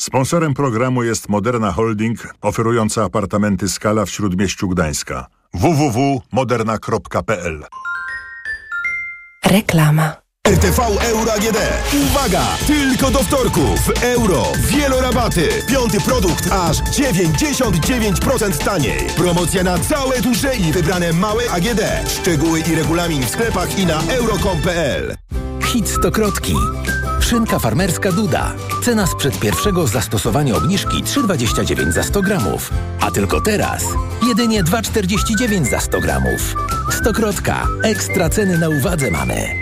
Sponsorem programu jest Moderna Holding, oferująca apartamenty Skala w Śródmieściu Gdańska. www.moderna.pl Reklama. RTV Euro AGD. Uwaga! Tylko do wtorku w euro. Wielorabaty. Piąty produkt aż 99% taniej. Promocja na całe duże i wybrane małe AGD. Szczegóły i regulamin w sklepach i na euro.com.pl. Hit Stokrotki. Szynka farmerska Duda. Cena sprzed pierwszego zastosowania obniżki 3,29 za 100 gramów. A tylko teraz jedynie 2,49 za 100 gramów. Stokrotka. Ekstra ceny na uwadze mamy.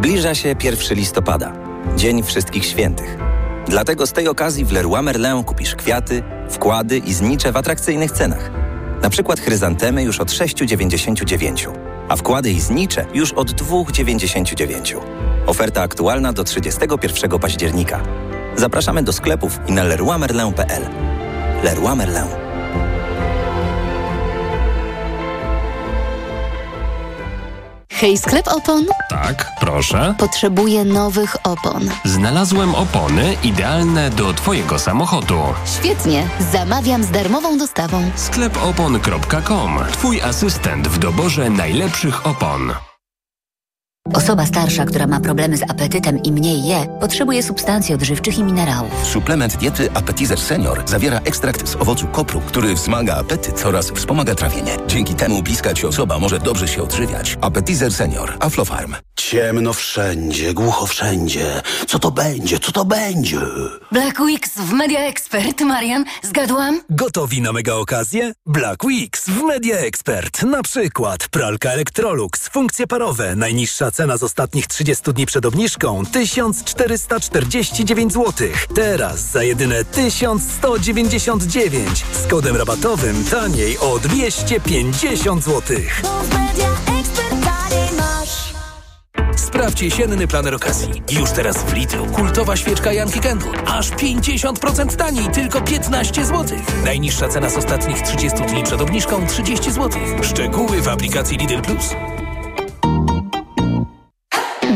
Zbliża się 1 listopada, Dzień Wszystkich Świętych. Dlatego z tej okazji w Leroy Merlin kupisz kwiaty, wkłady i znicze w atrakcyjnych cenach. Na przykład chryzantemy już od 6,99, a wkłady i znicze już od 2,99. Oferta aktualna do 31 października. Zapraszamy do sklepów i na leroymerlin.pl. Leroy Merlin. Hej, sklep opon? Tak, proszę. Potrzebuję nowych opon. Znalazłem opony idealne do Twojego samochodu. Świetnie, zamawiam z darmową dostawą. Sklepopon.com. Twój asystent w doborze najlepszych opon. Osoba starsza, która ma problemy z apetytem i mniej je, potrzebuje substancji odżywczych i minerałów. Suplement diety Appetizer Senior zawiera ekstrakt z owocu kopru, który wzmaga apetyt oraz wspomaga trawienie. Dzięki temu bliska Ci osoba może dobrze się odżywiać. Appetizer Senior. Aflofarm. Ciemno wszędzie, głucho wszędzie. Co to będzie? Co to będzie? Black Weeks w Media Expert. Marian, zgadłam? Gotowi na mega okazję? Black Weeks w Media Expert. Na przykład pralka Electrolux, funkcje parowe, najniższa cena z ostatnich 30 dni przed obniżką 1449 zł. Teraz za jedyne 1199 z kodem rabatowym taniej o 250 zł. Sprawdź jesienny planer okazji. Już teraz w Lidlu kultowa świeczka Janki Candle. Aż 50% taniej, tylko 15 zł. Najniższa cena z ostatnich 30 dni przed obniżką 30 zł. Szczegóły w aplikacji Lidl Plus.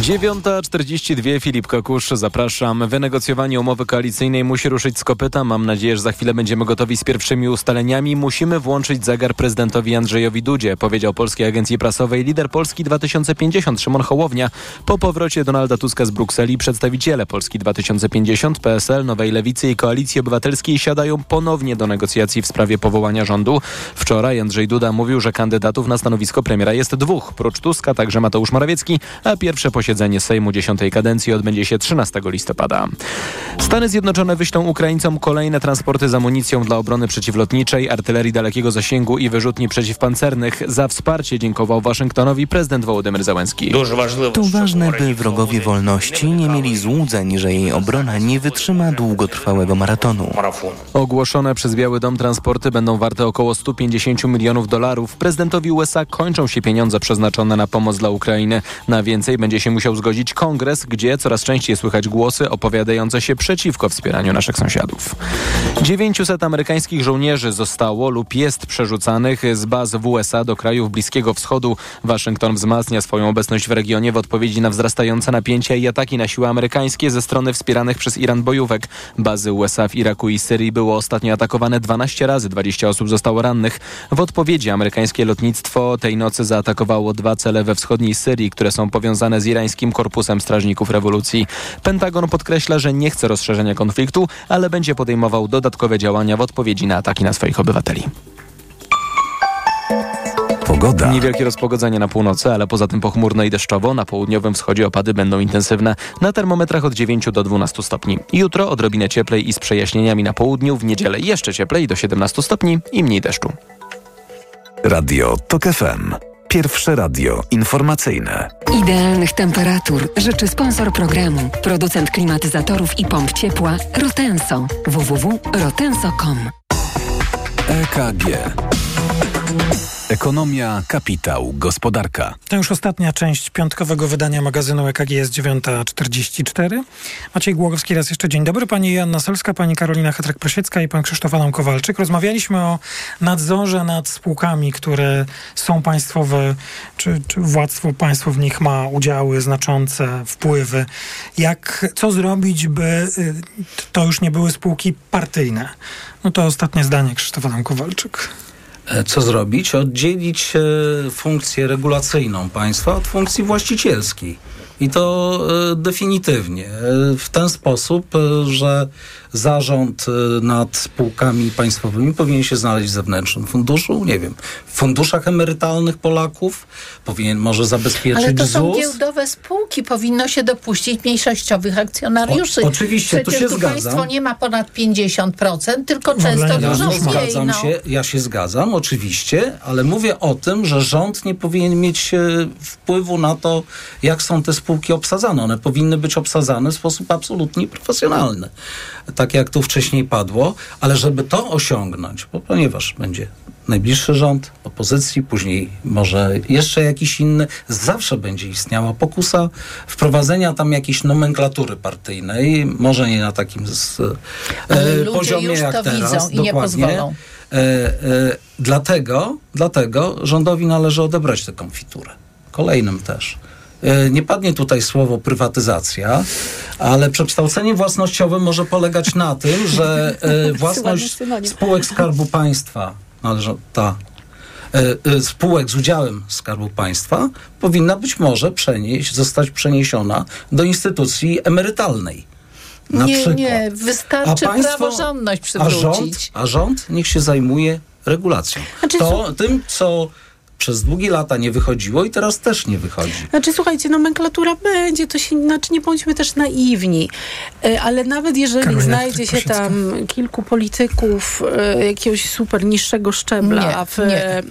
9.42 Filip Kakusz, zapraszam. Wynegocjowanie umowy koalicyjnej musi ruszyć z kopyta. Mam nadzieję, że za chwilę będziemy gotowi z pierwszymi ustaleniami. Musimy włączyć zegar prezydentowi Andrzejowi Dudzie, powiedział Polskiej Agencji Prasowej lider Polski 2050 Szymon Hołownia. Po powrocie Donalda Tuska z Brukseli przedstawiciele Polski 2050, PSL, Nowej Lewicy i Koalicji Obywatelskiej siadają ponownie do negocjacji w sprawie powołania rządu. Wczoraj Andrzej Duda mówił, że kandydatów na stanowisko premiera jest dwóch. Prócz Tuska także Mateusz Morawiecki, a pierwsze posiedzenie Sejmu dziesiątej kadencji odbędzie się 13 listopada. Stany Zjednoczone wyślą Ukraińcom kolejne transporty z amunicją dla obrony przeciwlotniczej, artylerii dalekiego zasięgu i wyrzutni przeciwpancernych. Za wsparcie dziękował Waszyngtonowi prezydent Wołodymyr Załęski. To ważne, by wrogowie wolności nie mieli złudzeń, że jej obrona nie wytrzyma długotrwałego maratonu. Ogłoszone przez Biały Dom transporty będą warte około 150 milionów dolarów. Prezydentowi USA kończą się pieniądze przeznaczone na pomoc dla Ukrainy. Na więcej będzie się musiał zgodzić kongres, gdzie coraz częściej słychać głosy opowiadające się przeciwko wspieraniu naszych sąsiadów. 900 amerykańskich żołnierzy zostało lub jest przerzucanych z baz w USA do krajów Bliskiego Wschodu. Waszyngton wzmacnia swoją obecność w regionie w odpowiedzi na wzrastające napięcia i ataki na siły amerykańskie ze strony wspieranych przez Iran bojówek. Bazy USA w Iraku i Syrii było ostatnio atakowane 12 razy, 20 osób zostało rannych. W odpowiedzi amerykańskie lotnictwo tej nocy zaatakowało dwa cele we wschodniej Syrii, które są powiązane z irańskim korpusem strażników rewolucji. Pentagon podkreśla, że nie chce rozszerzenia konfliktu, ale będzie podejmował dodatkowe działania w odpowiedzi na ataki na swoich obywateli. Pogoda. Niewielkie rozpogodzenie na północy, ale poza tym pochmurno i deszczowo. Na południowym wschodzie opady będą intensywne. Na termometrach od 9 do 12 stopni. Jutro odrobinę cieplej i z przejaśnieniami na południu. W niedzielę jeszcze cieplej do 17 stopni i mniej deszczu. Radio TOK FM. Pierwsze radio informacyjne. Idealnych temperatur życzy sponsor programu, producent klimatyzatorów i pomp ciepła Rotenso. www.rotenso.com EKG. Ekonomia, kapitał, gospodarka. To już ostatnia część piątkowego wydania magazynu EKG jest 9.44. Maciej Głogowski raz jeszcze dzień dobry. Pani Joanna Solska, pani Karolina Hetrek-Prosiecka i pan Krzysztof Adam Kowalczyk. Rozmawialiśmy o nadzorze nad spółkami, które są państwowe, czy, czy władztwo państwo w nich ma udziały, znaczące wpływy. Jak, co zrobić, by y, to już nie były spółki partyjne? No to ostatnie zdanie Krzysztof Adam Kowalczyk co zrobić? Oddzielić e, funkcję regulacyjną państwa od funkcji właścicielskiej. I to e, definitywnie. E, w ten sposób, że zarząd nad spółkami państwowymi powinien się znaleźć w zewnętrznym funduszu, nie wiem, w funduszach emerytalnych Polaków, powinien może zabezpieczyć Ale to są ZUS. giełdowe spółki, powinno się dopuścić mniejszościowych akcjonariuszy. O, oczywiście, Przecież tu się tu zgadzam. państwo nie ma ponad 50%, tylko często ja dużo mniej. zgadzam No. się, ja się zgadzam, oczywiście, ale mówię o tym, że rząd nie powinien mieć e, wpływu na to, jak są te spółki obsadzane. One powinny być obsadzane w sposób absolutnie profesjonalny. Tak jak tu wcześniej padło, ale żeby to osiągnąć, bo ponieważ będzie najbliższy rząd opozycji, później może jeszcze jakiś inny, zawsze będzie istniała pokusa wprowadzenia tam jakiejś nomenklatury partyjnej, może nie na takim z, e, poziomie jak to teraz. widzą i nie dokładnie. pozwolą. E, e, dlatego, dlatego rządowi należy odebrać tę konfiturę. Kolejnym też. E, Nie padnie tutaj słowo prywatyzacja, ale przekształcenie własnościowe może polegać na tym, że e, własność spółek Skarbu Państwa, należy, ta, e, spółek z udziałem Skarbu Państwa powinna być może przenieść, zostać przeniesiona do instytucji emerytalnej. Na nie, przykład. nie, wystarczy A państwo- praworządność A przywrócić. rząd, a rząd niech się zajmuje regulacją. Znaczy, to tym, co przez długie lata nie wychodziło i teraz też nie wychodzi. Znaczy, słuchajcie, nomenklatura będzie, to się, znaczy nie bądźmy też naiwni, E, ale nawet jeżeli Karolina znajdzie się tam kilku polityków e, jakiegoś super niższego szczebla, Nie, w, nie.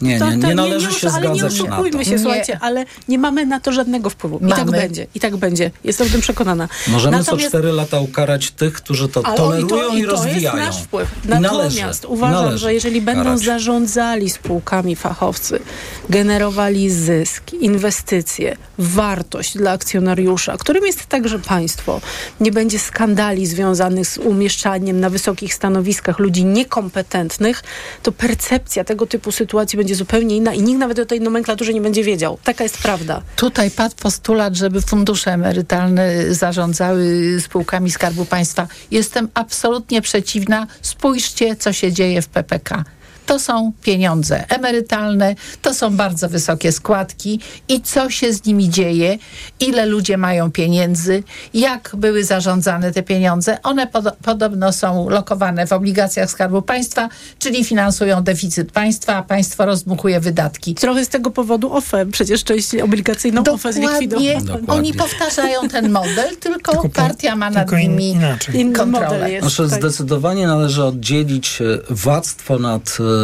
Nie, to- nie, to nie należy się ale nie zgadzać na oszukujmy to. się, Nie. słuchajcie, ale nie mamy na to żadnego wpływu. I tak Mamy. będzie, i tak będzie. Jestem o tym przekonana. Możemy co Natomiast- cztery lata ukarać tych, którzy to ale tolerują to, i, to rozwijają. jest nasz wpływ. I należy, Natomiast uważam, należy że jeżeli będą karać. zarządzali spółkami fachowcy, generowali zysk, inwestycje, wartość dla akcjonariusza, którym jest także państwo, nie będzie skandali związanych z umieszczaniem na wysokich stanowiskach ludzi niekompetentnych, to percepcja tego typu sytuacji będzie zupełnie inna i nikt nawet o tej nomenklaturze nie będzie wiedział. Taka jest prawda. Tutaj padł postulat, żeby fundusze emerytalne zarządzały spółkami Skarbu Państwa. Jestem absolutnie przeciwna. Spójrzcie, co się dzieje w PPK. To są pieniądze emerytalne, to są bardzo wysokie składki i co się z nimi dzieje, ile ludzie mają pieniędzy, jak były zarządzane te pieniądze. One pod, podobno są lokowane w obligacjach Skarbu Państwa, czyli finansują deficyt państwa, a państwo rozdmuchuje wydatki. Trochę z tego powodu OFE, przecież część obligacyjną OFE zlikwidował. Dokładnie. Oni powtarzają ten model, tylko, partia ma nad tylko in- nimi inaczej. Kontrolę. model jest. Znaczy tak. zdecydowanie należy oddzielić e, władztwo nad, e,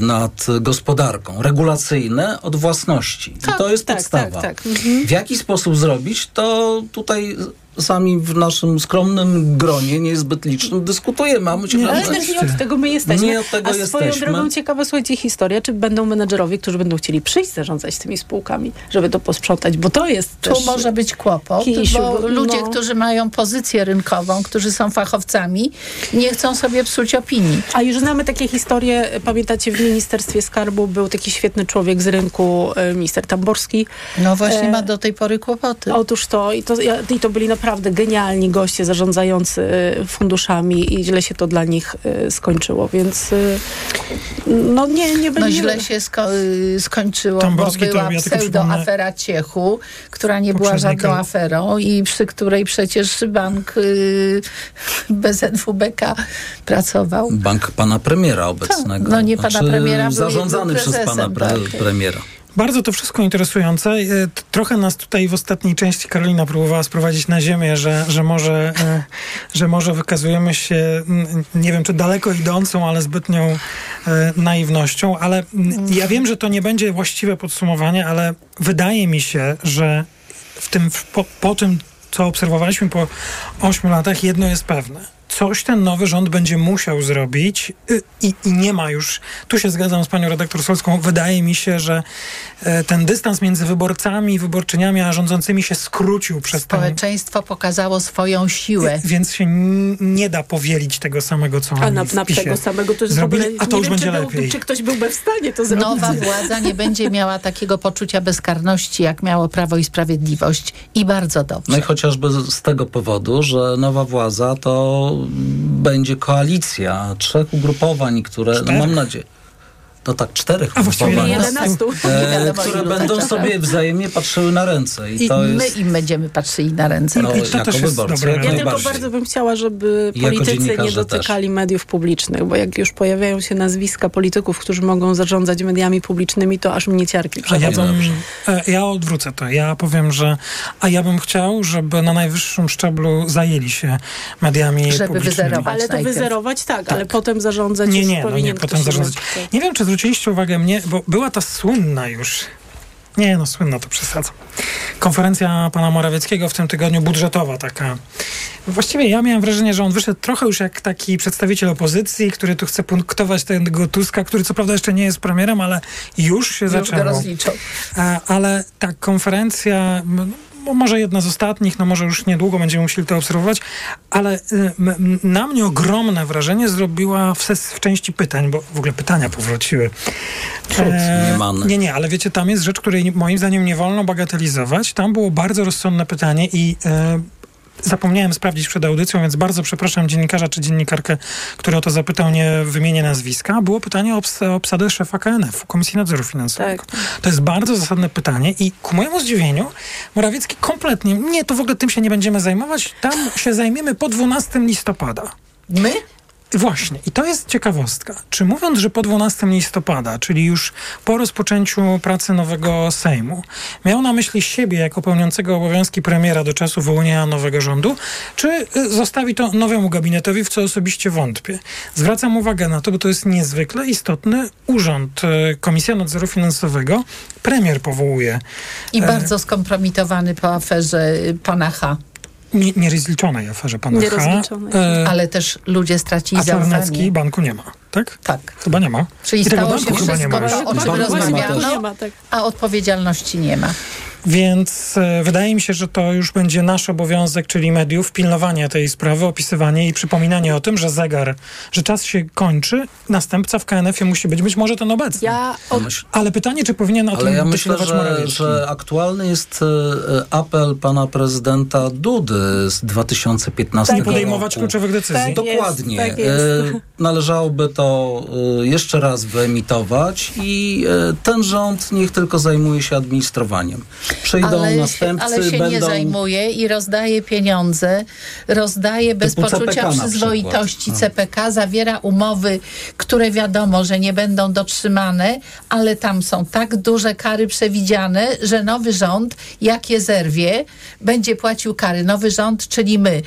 nad gospodarką, regulacyjne od własności. Tak, to jest tak, podstawa. tak, tak. Mhm. W jaki sposób zrobić, to tutaj sami w naszym skromnym gronie, niezbyt licznym, dyskutujemy. A myślę, Nie, że ale też nie od tego my jesteśmy. Nie od tego A swoją jesteśmy. drogą ciekawa, słuchajcie, historia, czy będą menedżerowie, którzy będą chcieli przyjść zarządzać tymi spółkami, żeby to posprzątać, bo to jest Tu też... może być kłopot, Kisiu, bo no. ludzie, którzy mają pozycję rynkową, którzy są fachowcami, nie chcą sobie psuć opinii. A już znamy takie historie, pamiętacie, w Ministerstwie Skarbu był taki świetny człowiek z rynku, e, minister Tamborski. No właśnie E, ma do tej pory kłopoty. Otóż to i, to, i to byli naprawdę genialni goście zarządzający e, funduszami i źle się to dla nich e, skończyło, więc e, no nie, nie No będzie... źle się sko- y, skończyło, Tamborski bo to była ja pseudoafera Ciechu, która nie była żadną aferą i przy której przecież bank y, bez NWBK pracował. Bank pana premiera obecnego. no nie pana Znaczy, premiera, był- Zarządzany był przez pana pre, tak. premiera. Bardzo to wszystko interesujące. E, Trochę nas tutaj w ostatniej części Karolina próbowała sprowadzić na ziemię, że, że, może, e, że może wykazujemy się, nie wiem czy daleko idącą, ale zbytnią e, naiwnością. Ale ja wiem, że to nie będzie właściwe podsumowanie, ale wydaje mi się, że w tym, po, po tym, co obserwowaliśmy po ośmiu latach, jedno jest pewne. Coś ten nowy rząd będzie musiał zrobić y, i, i nie ma już. Tu się zgadzam z panią redaktor Solską. Wydaje mi się, że e, ten dystans między wyborcami i wyborczyniami a rządzącymi się skrócił przez ten. Społeczeństwo pokazało swoją siłę. Więc się nie da powielić tego samego, co A oni na, na tego samego to zrobili, ogóle, a to nie już wiem, będzie czy, lepiej. czy ktoś byłby w stanie to zrobić. Nowa władza nie będzie miała takiego poczucia bezkarności, jak miało Prawo i Sprawiedliwość. I bardzo dobrze. No i chociażby z tego powodu, że nowa władza to będzie koalicja trzech ugrupowań, które, no mam nadzieję, no tak, czterech A właściwie ugrupowań, 11. e, które będą tak sobie wzajemnie patrzyły na ręce. I, I to my jest... im będziemy patrzyli na ręce. No, I to jako też jest dobre. Ja tylko bardzo bym chciała, żeby politycy nie dotykali mediów publicznych, bo jak już pojawiają się nazwiska polityków, którzy mogą zarządzać mediami publicznymi, to aż mnie ciarki ja, przechodzą. bym, e, ja odwrócę to. Ja powiem, że a ja bym chciał, żeby na najwyższym szczeblu zajęli się mediami Żeby publicznymi. wyzerować. Ale to najpierw. wyzerować tak, ale potem zarządzać Nie, już nie, no powinien nie, potem zarządzać. Nie wiem, czy zwróciliście uwagę mnie, bo była ta słynna już, nie no, słynna to przesadzam, konferencja pana Morawieckiego w tym tygodniu, budżetowa taka. Właściwie ja miałem wrażenie, że on wyszedł trochę już jak taki przedstawiciel opozycji, który tu chce punktować tego Tuska, który co prawda jeszcze nie jest premierem, ale już się Już zaczęło. rozliczą. E, ale ta konferencja, może jedna z ostatnich, no może już niedługo będziemy musieli to obserwować, ale y, na mnie ogromne wrażenie zrobiła w, ses, w części pytań, bo w ogóle pytania powróciły. niemane. nie, nie, ale wiecie, tam jest rzecz, której moim zdaniem nie wolno bagatelizować. Tam było bardzo rozsądne pytanie i e, Zapomniałem sprawdzić przed audycją, więc bardzo przepraszam dziennikarza czy dziennikarkę, który o to zapytał, nie wymienię nazwiska. Było pytanie o obs- o obsadę szefa KNF, Komisji Nadzoru Finansowego. To jest bardzo zasadne pytanie i ku mojemu zdziwieniu Morawiecki kompletnie, nie, to w ogóle tym się nie będziemy zajmować, tam się zajmiemy po 12 listopada. My? Właśnie, i to jest ciekawostka. Czy mówiąc, że po 12 listopada, czyli już po rozpoczęciu pracy nowego Sejmu, miał na myśli siebie jako pełniącego obowiązki premiera do czasu wyłonienia nowego rządu, czy y, zostawi to nowemu gabinetowi, w co osobiście wątpię? Zwracam uwagę na to, bo to jest niezwykle istotny urząd. Y, Komisja Nadzoru Finansowego premier powołuje. I E, bardzo skompromitowany po aferze y, pana H. Nie, nierozliczonej aferze pana H. Nierozliczonej. E, Ale też ludzie stracili a Czarnecki zaufanie. banku nie ma, tak? Tak. Chyba nie ma. Czyli I tego stało się banku chyba nie wszystko ma. to, o czym rozmawiano, też. Nie ma, tak. a odpowiedzialności nie ma. Więc e, wydaje mi się, że to już będzie nasz obowiązek, czyli mediów, pilnowanie tej sprawy, opisywanie i przypominanie o tym, że zegar, że czas się kończy, następca w KNF-ie musi być, być może ten obecny. Ja od... Ale pytanie, czy powinien o Ale tym ja myślę, że, że aktualny jest e, apel pana prezydenta Dudy z 2015 Nie Tak roku. podejmować kluczowych decyzji. Tak. Dokładnie. Jest, tak jest. E, Należałoby to e, jeszcze raz wyemitować i e, ten rząd niech tylko zajmuje się administrowaniem. Przyjdą Ale, się- następcy, ale się będą... nie zajmuje i rozdaje pieniądze, rozdaje bez poczucia przyzwoitości przykład. CPK, zawiera umowy, które wiadomo, że nie będą dotrzymane, ale tam są tak duże kary przewidziane, że nowy rząd, jak je zerwie, będzie płacił kary. Nowy rząd, czyli my.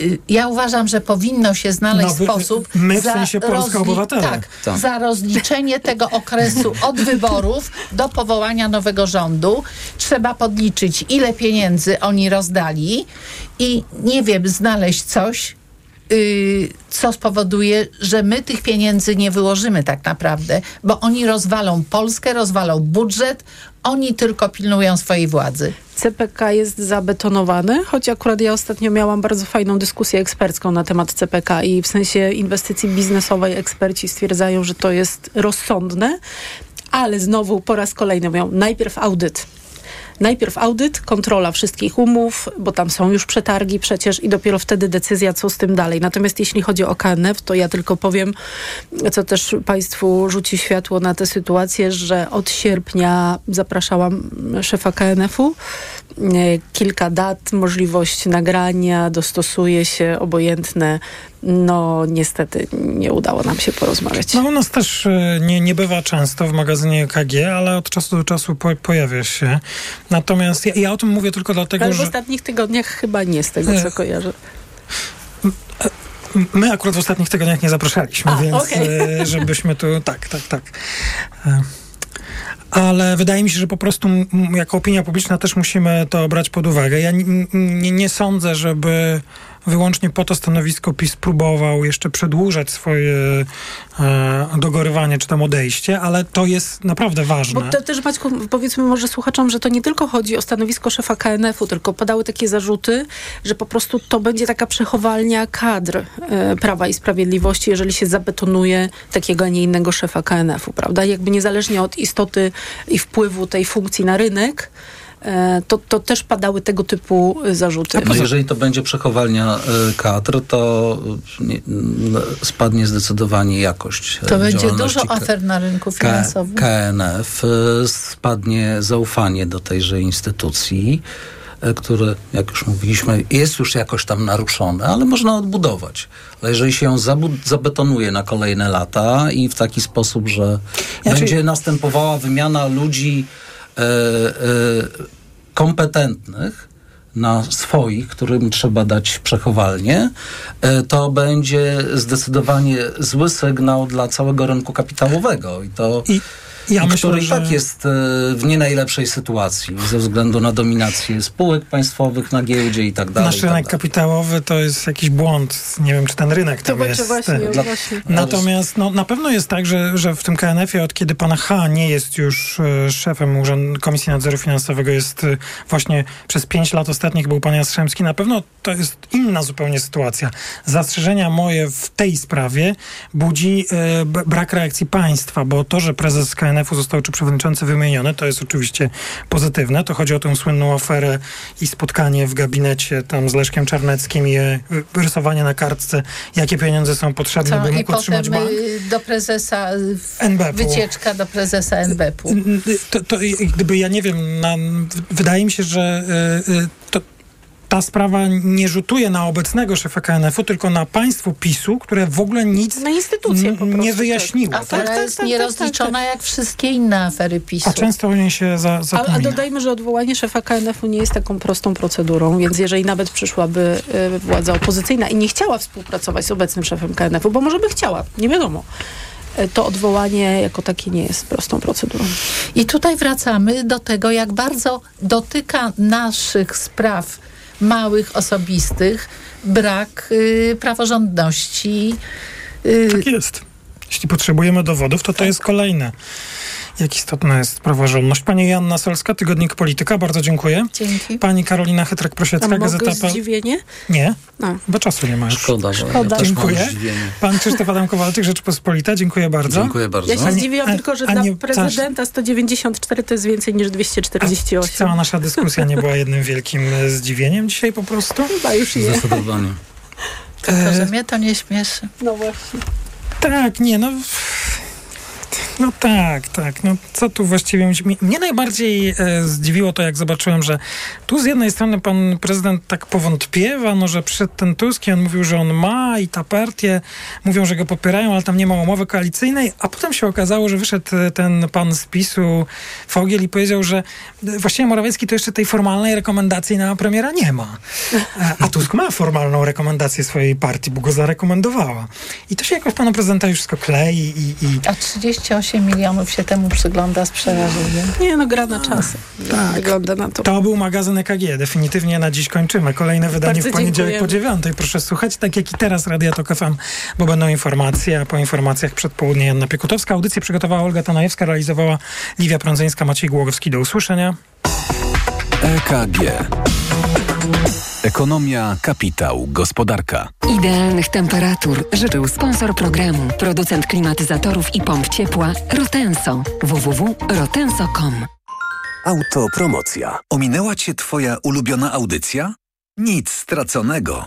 Y, ja uważam, że powinno się znaleźć No, sposób my w sensie Polska obywatele. tak, Tak. za rozliczenie tego okresu od wyborów do powołania nowego rządu. Trzeba podliczyć, ile pieniędzy oni rozdali i nie wiem, znaleźć coś, y, co spowoduje, że my tych pieniędzy nie wyłożymy tak naprawdę, bo oni rozwalą Polskę, rozwalą budżet, oni tylko pilnują swojej władzy. CPK jest zabetonowany, choć akurat ja ostatnio miałam bardzo fajną dyskusję ekspercką na temat CPK i w sensie inwestycji biznesowej eksperci stwierdzają, że to jest rozsądne, ale znowu po raz kolejny mówią najpierw audyt. Najpierw audyt, kontrola wszystkich umów, bo tam są już przetargi przecież i dopiero wtedy decyzja, co z tym dalej. Natomiast jeśli chodzi o KNF, to ja tylko powiem, co też Państwu rzuci światło na tę sytuację, że od sierpnia zapraszałam szefa KNF-u. E, Kilka dat, możliwość nagrania, dostosuje się, obojętne. No niestety nie udało nam się porozmawiać. No u nas też e, nie, nie bywa często w magazynie KG, ale od czasu do czasu po, pojawia się. Natomiast ja, ja o tym mówię tylko dlatego, Ale w że ostatnich tygodniach chyba nie z tego, co Ech. kojarzę. my akurat w ostatnich tygodniach nie zapraszaliśmy, A, więc okej. e, żebyśmy tu... Tak, tak, tak. E, Ale wydaje mi się, że po prostu jako opinia publiczna też musimy to brać pod uwagę. Ja n- n- nie, nie sądzę, żeby wyłącznie po to stanowisko PiS próbował jeszcze przedłużać swoje e, dogorywanie czy tam odejście, ale to jest naprawdę ważne. Bo to też Maćku, powiedzmy może słuchaczom, że to nie tylko chodzi o stanowisko szefa KNF-u, tylko padały takie zarzuty, że po prostu to będzie taka przechowalnia kadr e, Prawa i Sprawiedliwości, jeżeli się zabetonuje takiego, a nie innego szefa KNF-u, prawda? Jakby niezależnie od istoty i wpływu tej funkcji na rynek, to, to też padały tego typu e, zarzuty. No jeżeli to będzie przechowalnia e, kadr, to e, nie, n- spadnie zdecydowanie jakość e, To będzie dużo afer na rynku finansowym. KNF, e, spadnie zaufanie do tejże instytucji, e, które, jak już mówiliśmy, jest już jakoś tam naruszone, ale można odbudować. Ale jeżeli się ją zabetonuje na kolejne lata i w taki sposób, że Znaczy- będzie następowała wymiana ludzi e, e, kompetentnych, na swoich, którym trzeba dać przechowalnię, e, to będzie zdecydowanie zły sygnał dla całego rynku kapitałowego. I to, I ja i myślę, który i że- tak jest e, w nie najlepszej sytuacji ze względu na dominację spółek państwowych na giełdzie i tak dalej. Nasz tak rynek dalej. kapitałowy to jest jakiś błąd. Nie wiem, czy ten rynek To tam będzie jest. właśnie, Dla- właśnie. Natomiast no, na pewno jest tak, że, że w tym KNF-ie od kiedy pana H nie jest już e, szefem Urząd Komisji Nadzoru Finansowego, jest e, właśnie przez pięć lat ostatnich był pan Jastrzębski, na pewno to jest inna zupełnie sytuacja. Zastrzeżenia moje w tej sprawie budzi e, brak reakcji państwa, bo to, że prezes KNF-u został czy przewodniczący wymieniony, to jest oczywiście pozytywne. To chodzi o tę słynną aferę i spotkanie w gabinecie tam z Leszkiem Czarneckim i e, rysowanie na kartce, jakie pieniądze są potrzebne, Co? by I mógł utrzymać potem bank. y, do prezesa, y, NBP-u. wycieczka do prezesa NBP-u. To, to i- gdyby ja nie wiem, na, wydaje mi się, że y, y, to, ta sprawa nie rzutuje na obecnego szefa KNF-u, tylko na państwo PiSu, które w ogóle nic Na prostu, nie wyjaśniło. tak. Tak? Afera tak, jest tak, nierozliczona jak wszystkie inne afery PiSu. A często o niej się za, Ale a zapomina. dodajmy, że odwołanie szefa KNF-u nie jest taką prostą procedurą, więc jeżeli nawet przyszłaby y, władza opozycyjna i nie chciała współpracować z obecnym szefem KNF-u, bo może by chciała, nie wiadomo, y, to odwołanie jako takie nie jest prostą procedurą. I tutaj wracamy do tego, jak bardzo dotyka naszych spraw małych, osobistych, brak y, praworządności. Y, Tak jest. Jeśli potrzebujemy dowodów, to to jest kolejne. Jak istotna jest praworządność. Pani Joanna Solska, Tygodnik Polityka, bardzo dziękuję. Dzięki. Pani Karolina A Chytrek-Prosiecka, mogę Gazeta... P- zdziwienie? Nie, A. bo czasu nie ma już. Szkoda, że Szkoda. ja Dziękuję. zdziwienie. Pan Krzysztof Adam Kowalczyk, Rzeczpospolita, dziękuję bardzo. Dziękuję bardzo. Ja się zdziwiłam a- tylko, że a dla prezydenta 194 to jest więcej niż A 248. Cała nasza dyskusja nie była jednym wielkim e, zdziwieniem dzisiaj po prostu? Chyba już nie. Zdecydowanie. Tylko, że mnie to nie śmieszy. No właśnie. Tak, nie, no. No tak, tak. No co tu właściwie Mnie najbardziej e, zdziwiło to, jak zobaczyłem, że tu z jednej strony pan prezydent tak powątpiewa, no że przed ten Tusk i on mówił, że on ma i ta partie mówią, że go popierają, ale tam nie ma umowy koalicyjnej, a potem się okazało, że wyszedł e, ten pan z PiSu Fogiel i powiedział, że e, właściwie Morawiecki to jeszcze tej formalnej rekomendacji na premiera nie ma. E, A Tusk ma formalną rekomendację swojej partii, bo go zarekomendowała. I to się jakoś panu prezydentowi wszystko klei i, i A 38 milionów się temu przygląda z przerażeniem. Nie, no gra na czasy. Tak. Wygląda na to. To był magazyn EKG. Definitywnie na dziś kończymy. Kolejne wydanie Bardzo w poniedziałek po dziękujemy. dziewiątej. Proszę słuchać, tak jak i teraz Radia Tok FM, bo będą informacje, a po informacjach przed południem Janna Piekutowska. Audycję przygotowała Olga Tanajewska, realizowała Liwia Prądzyńska, Maciej Głogowski. Do usłyszenia. EKG. Ekonomia, kapitał, gospodarka. Idealnych temperatur życzył sponsor programu, producent klimatyzatorów i pomp ciepła Rotenso. www.rotenso.com Autopromocja. Ominęła Cię Twoja ulubiona audycja? Nic straconego.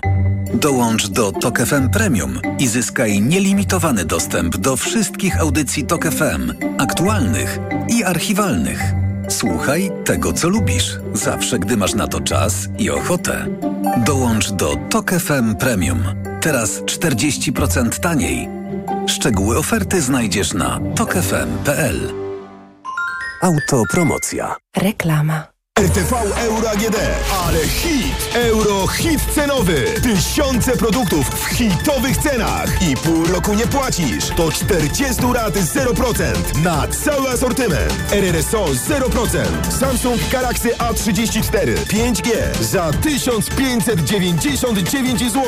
Dołącz do Tok FM Premium i zyskaj nielimitowany dostęp do wszystkich audycji Tok FM, aktualnych i archiwalnych. Słuchaj tego, co lubisz, zawsze gdy masz na to czas i ochotę. Dołącz do Tok FM Premium. Teraz 40% taniej. Szczegóły oferty znajdziesz na tokefm.pl. Autopromocja. Reklama. RTV Euro AGD, ale hit! Euro hit cenowy! Tysiące produktów w hitowych cenach i pół roku nie płacisz. To 40 rat 0% na cały asortyment. RRSO 0%. Samsung Galaxy A34 5G za 1599 zł.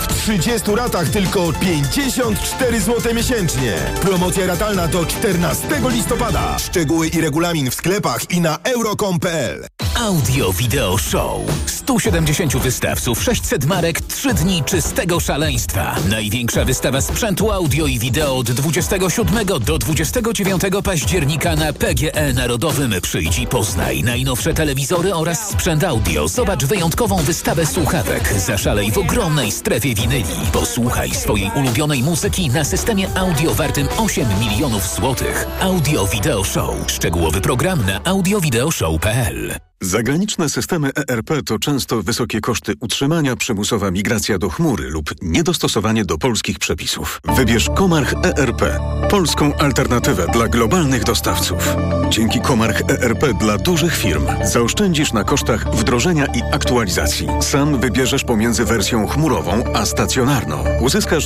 W 30 ratach tylko 54 zł miesięcznie. Promocja ratalna do 14 listopada. Szczegóły i regulamin w sklepach i na euro.com.pl. Audio Video Show. 170 wystawców, 600 marek, 3 dni czystego szaleństwa. Największa wystawa sprzętu audio i wideo od 27 do 29 października na PGE Narodowym. Przyjdź i poznaj najnowsze telewizory oraz sprzęt audio. Zobacz wyjątkową wystawę słuchawek. Zaszalej w ogromnej strefie winyli. Posłuchaj swojej ulubionej muzyki na systemie audio wartym 8 milionów złotych. Audio Video Show. Szczegółowy program na audiovideoshow.pl Zagraniczne systemy ERP to często wysokie koszty utrzymania, przymusowa migracja do chmury lub niedostosowanie do polskich przepisów. Wybierz Komarch ERP, polską alternatywę dla globalnych dostawców. Dzięki Komarch ERP dla dużych firm zaoszczędzisz na kosztach wdrożenia i aktualizacji. Sam wybierzesz pomiędzy wersją chmurową a stacjonarną. Uzyskasz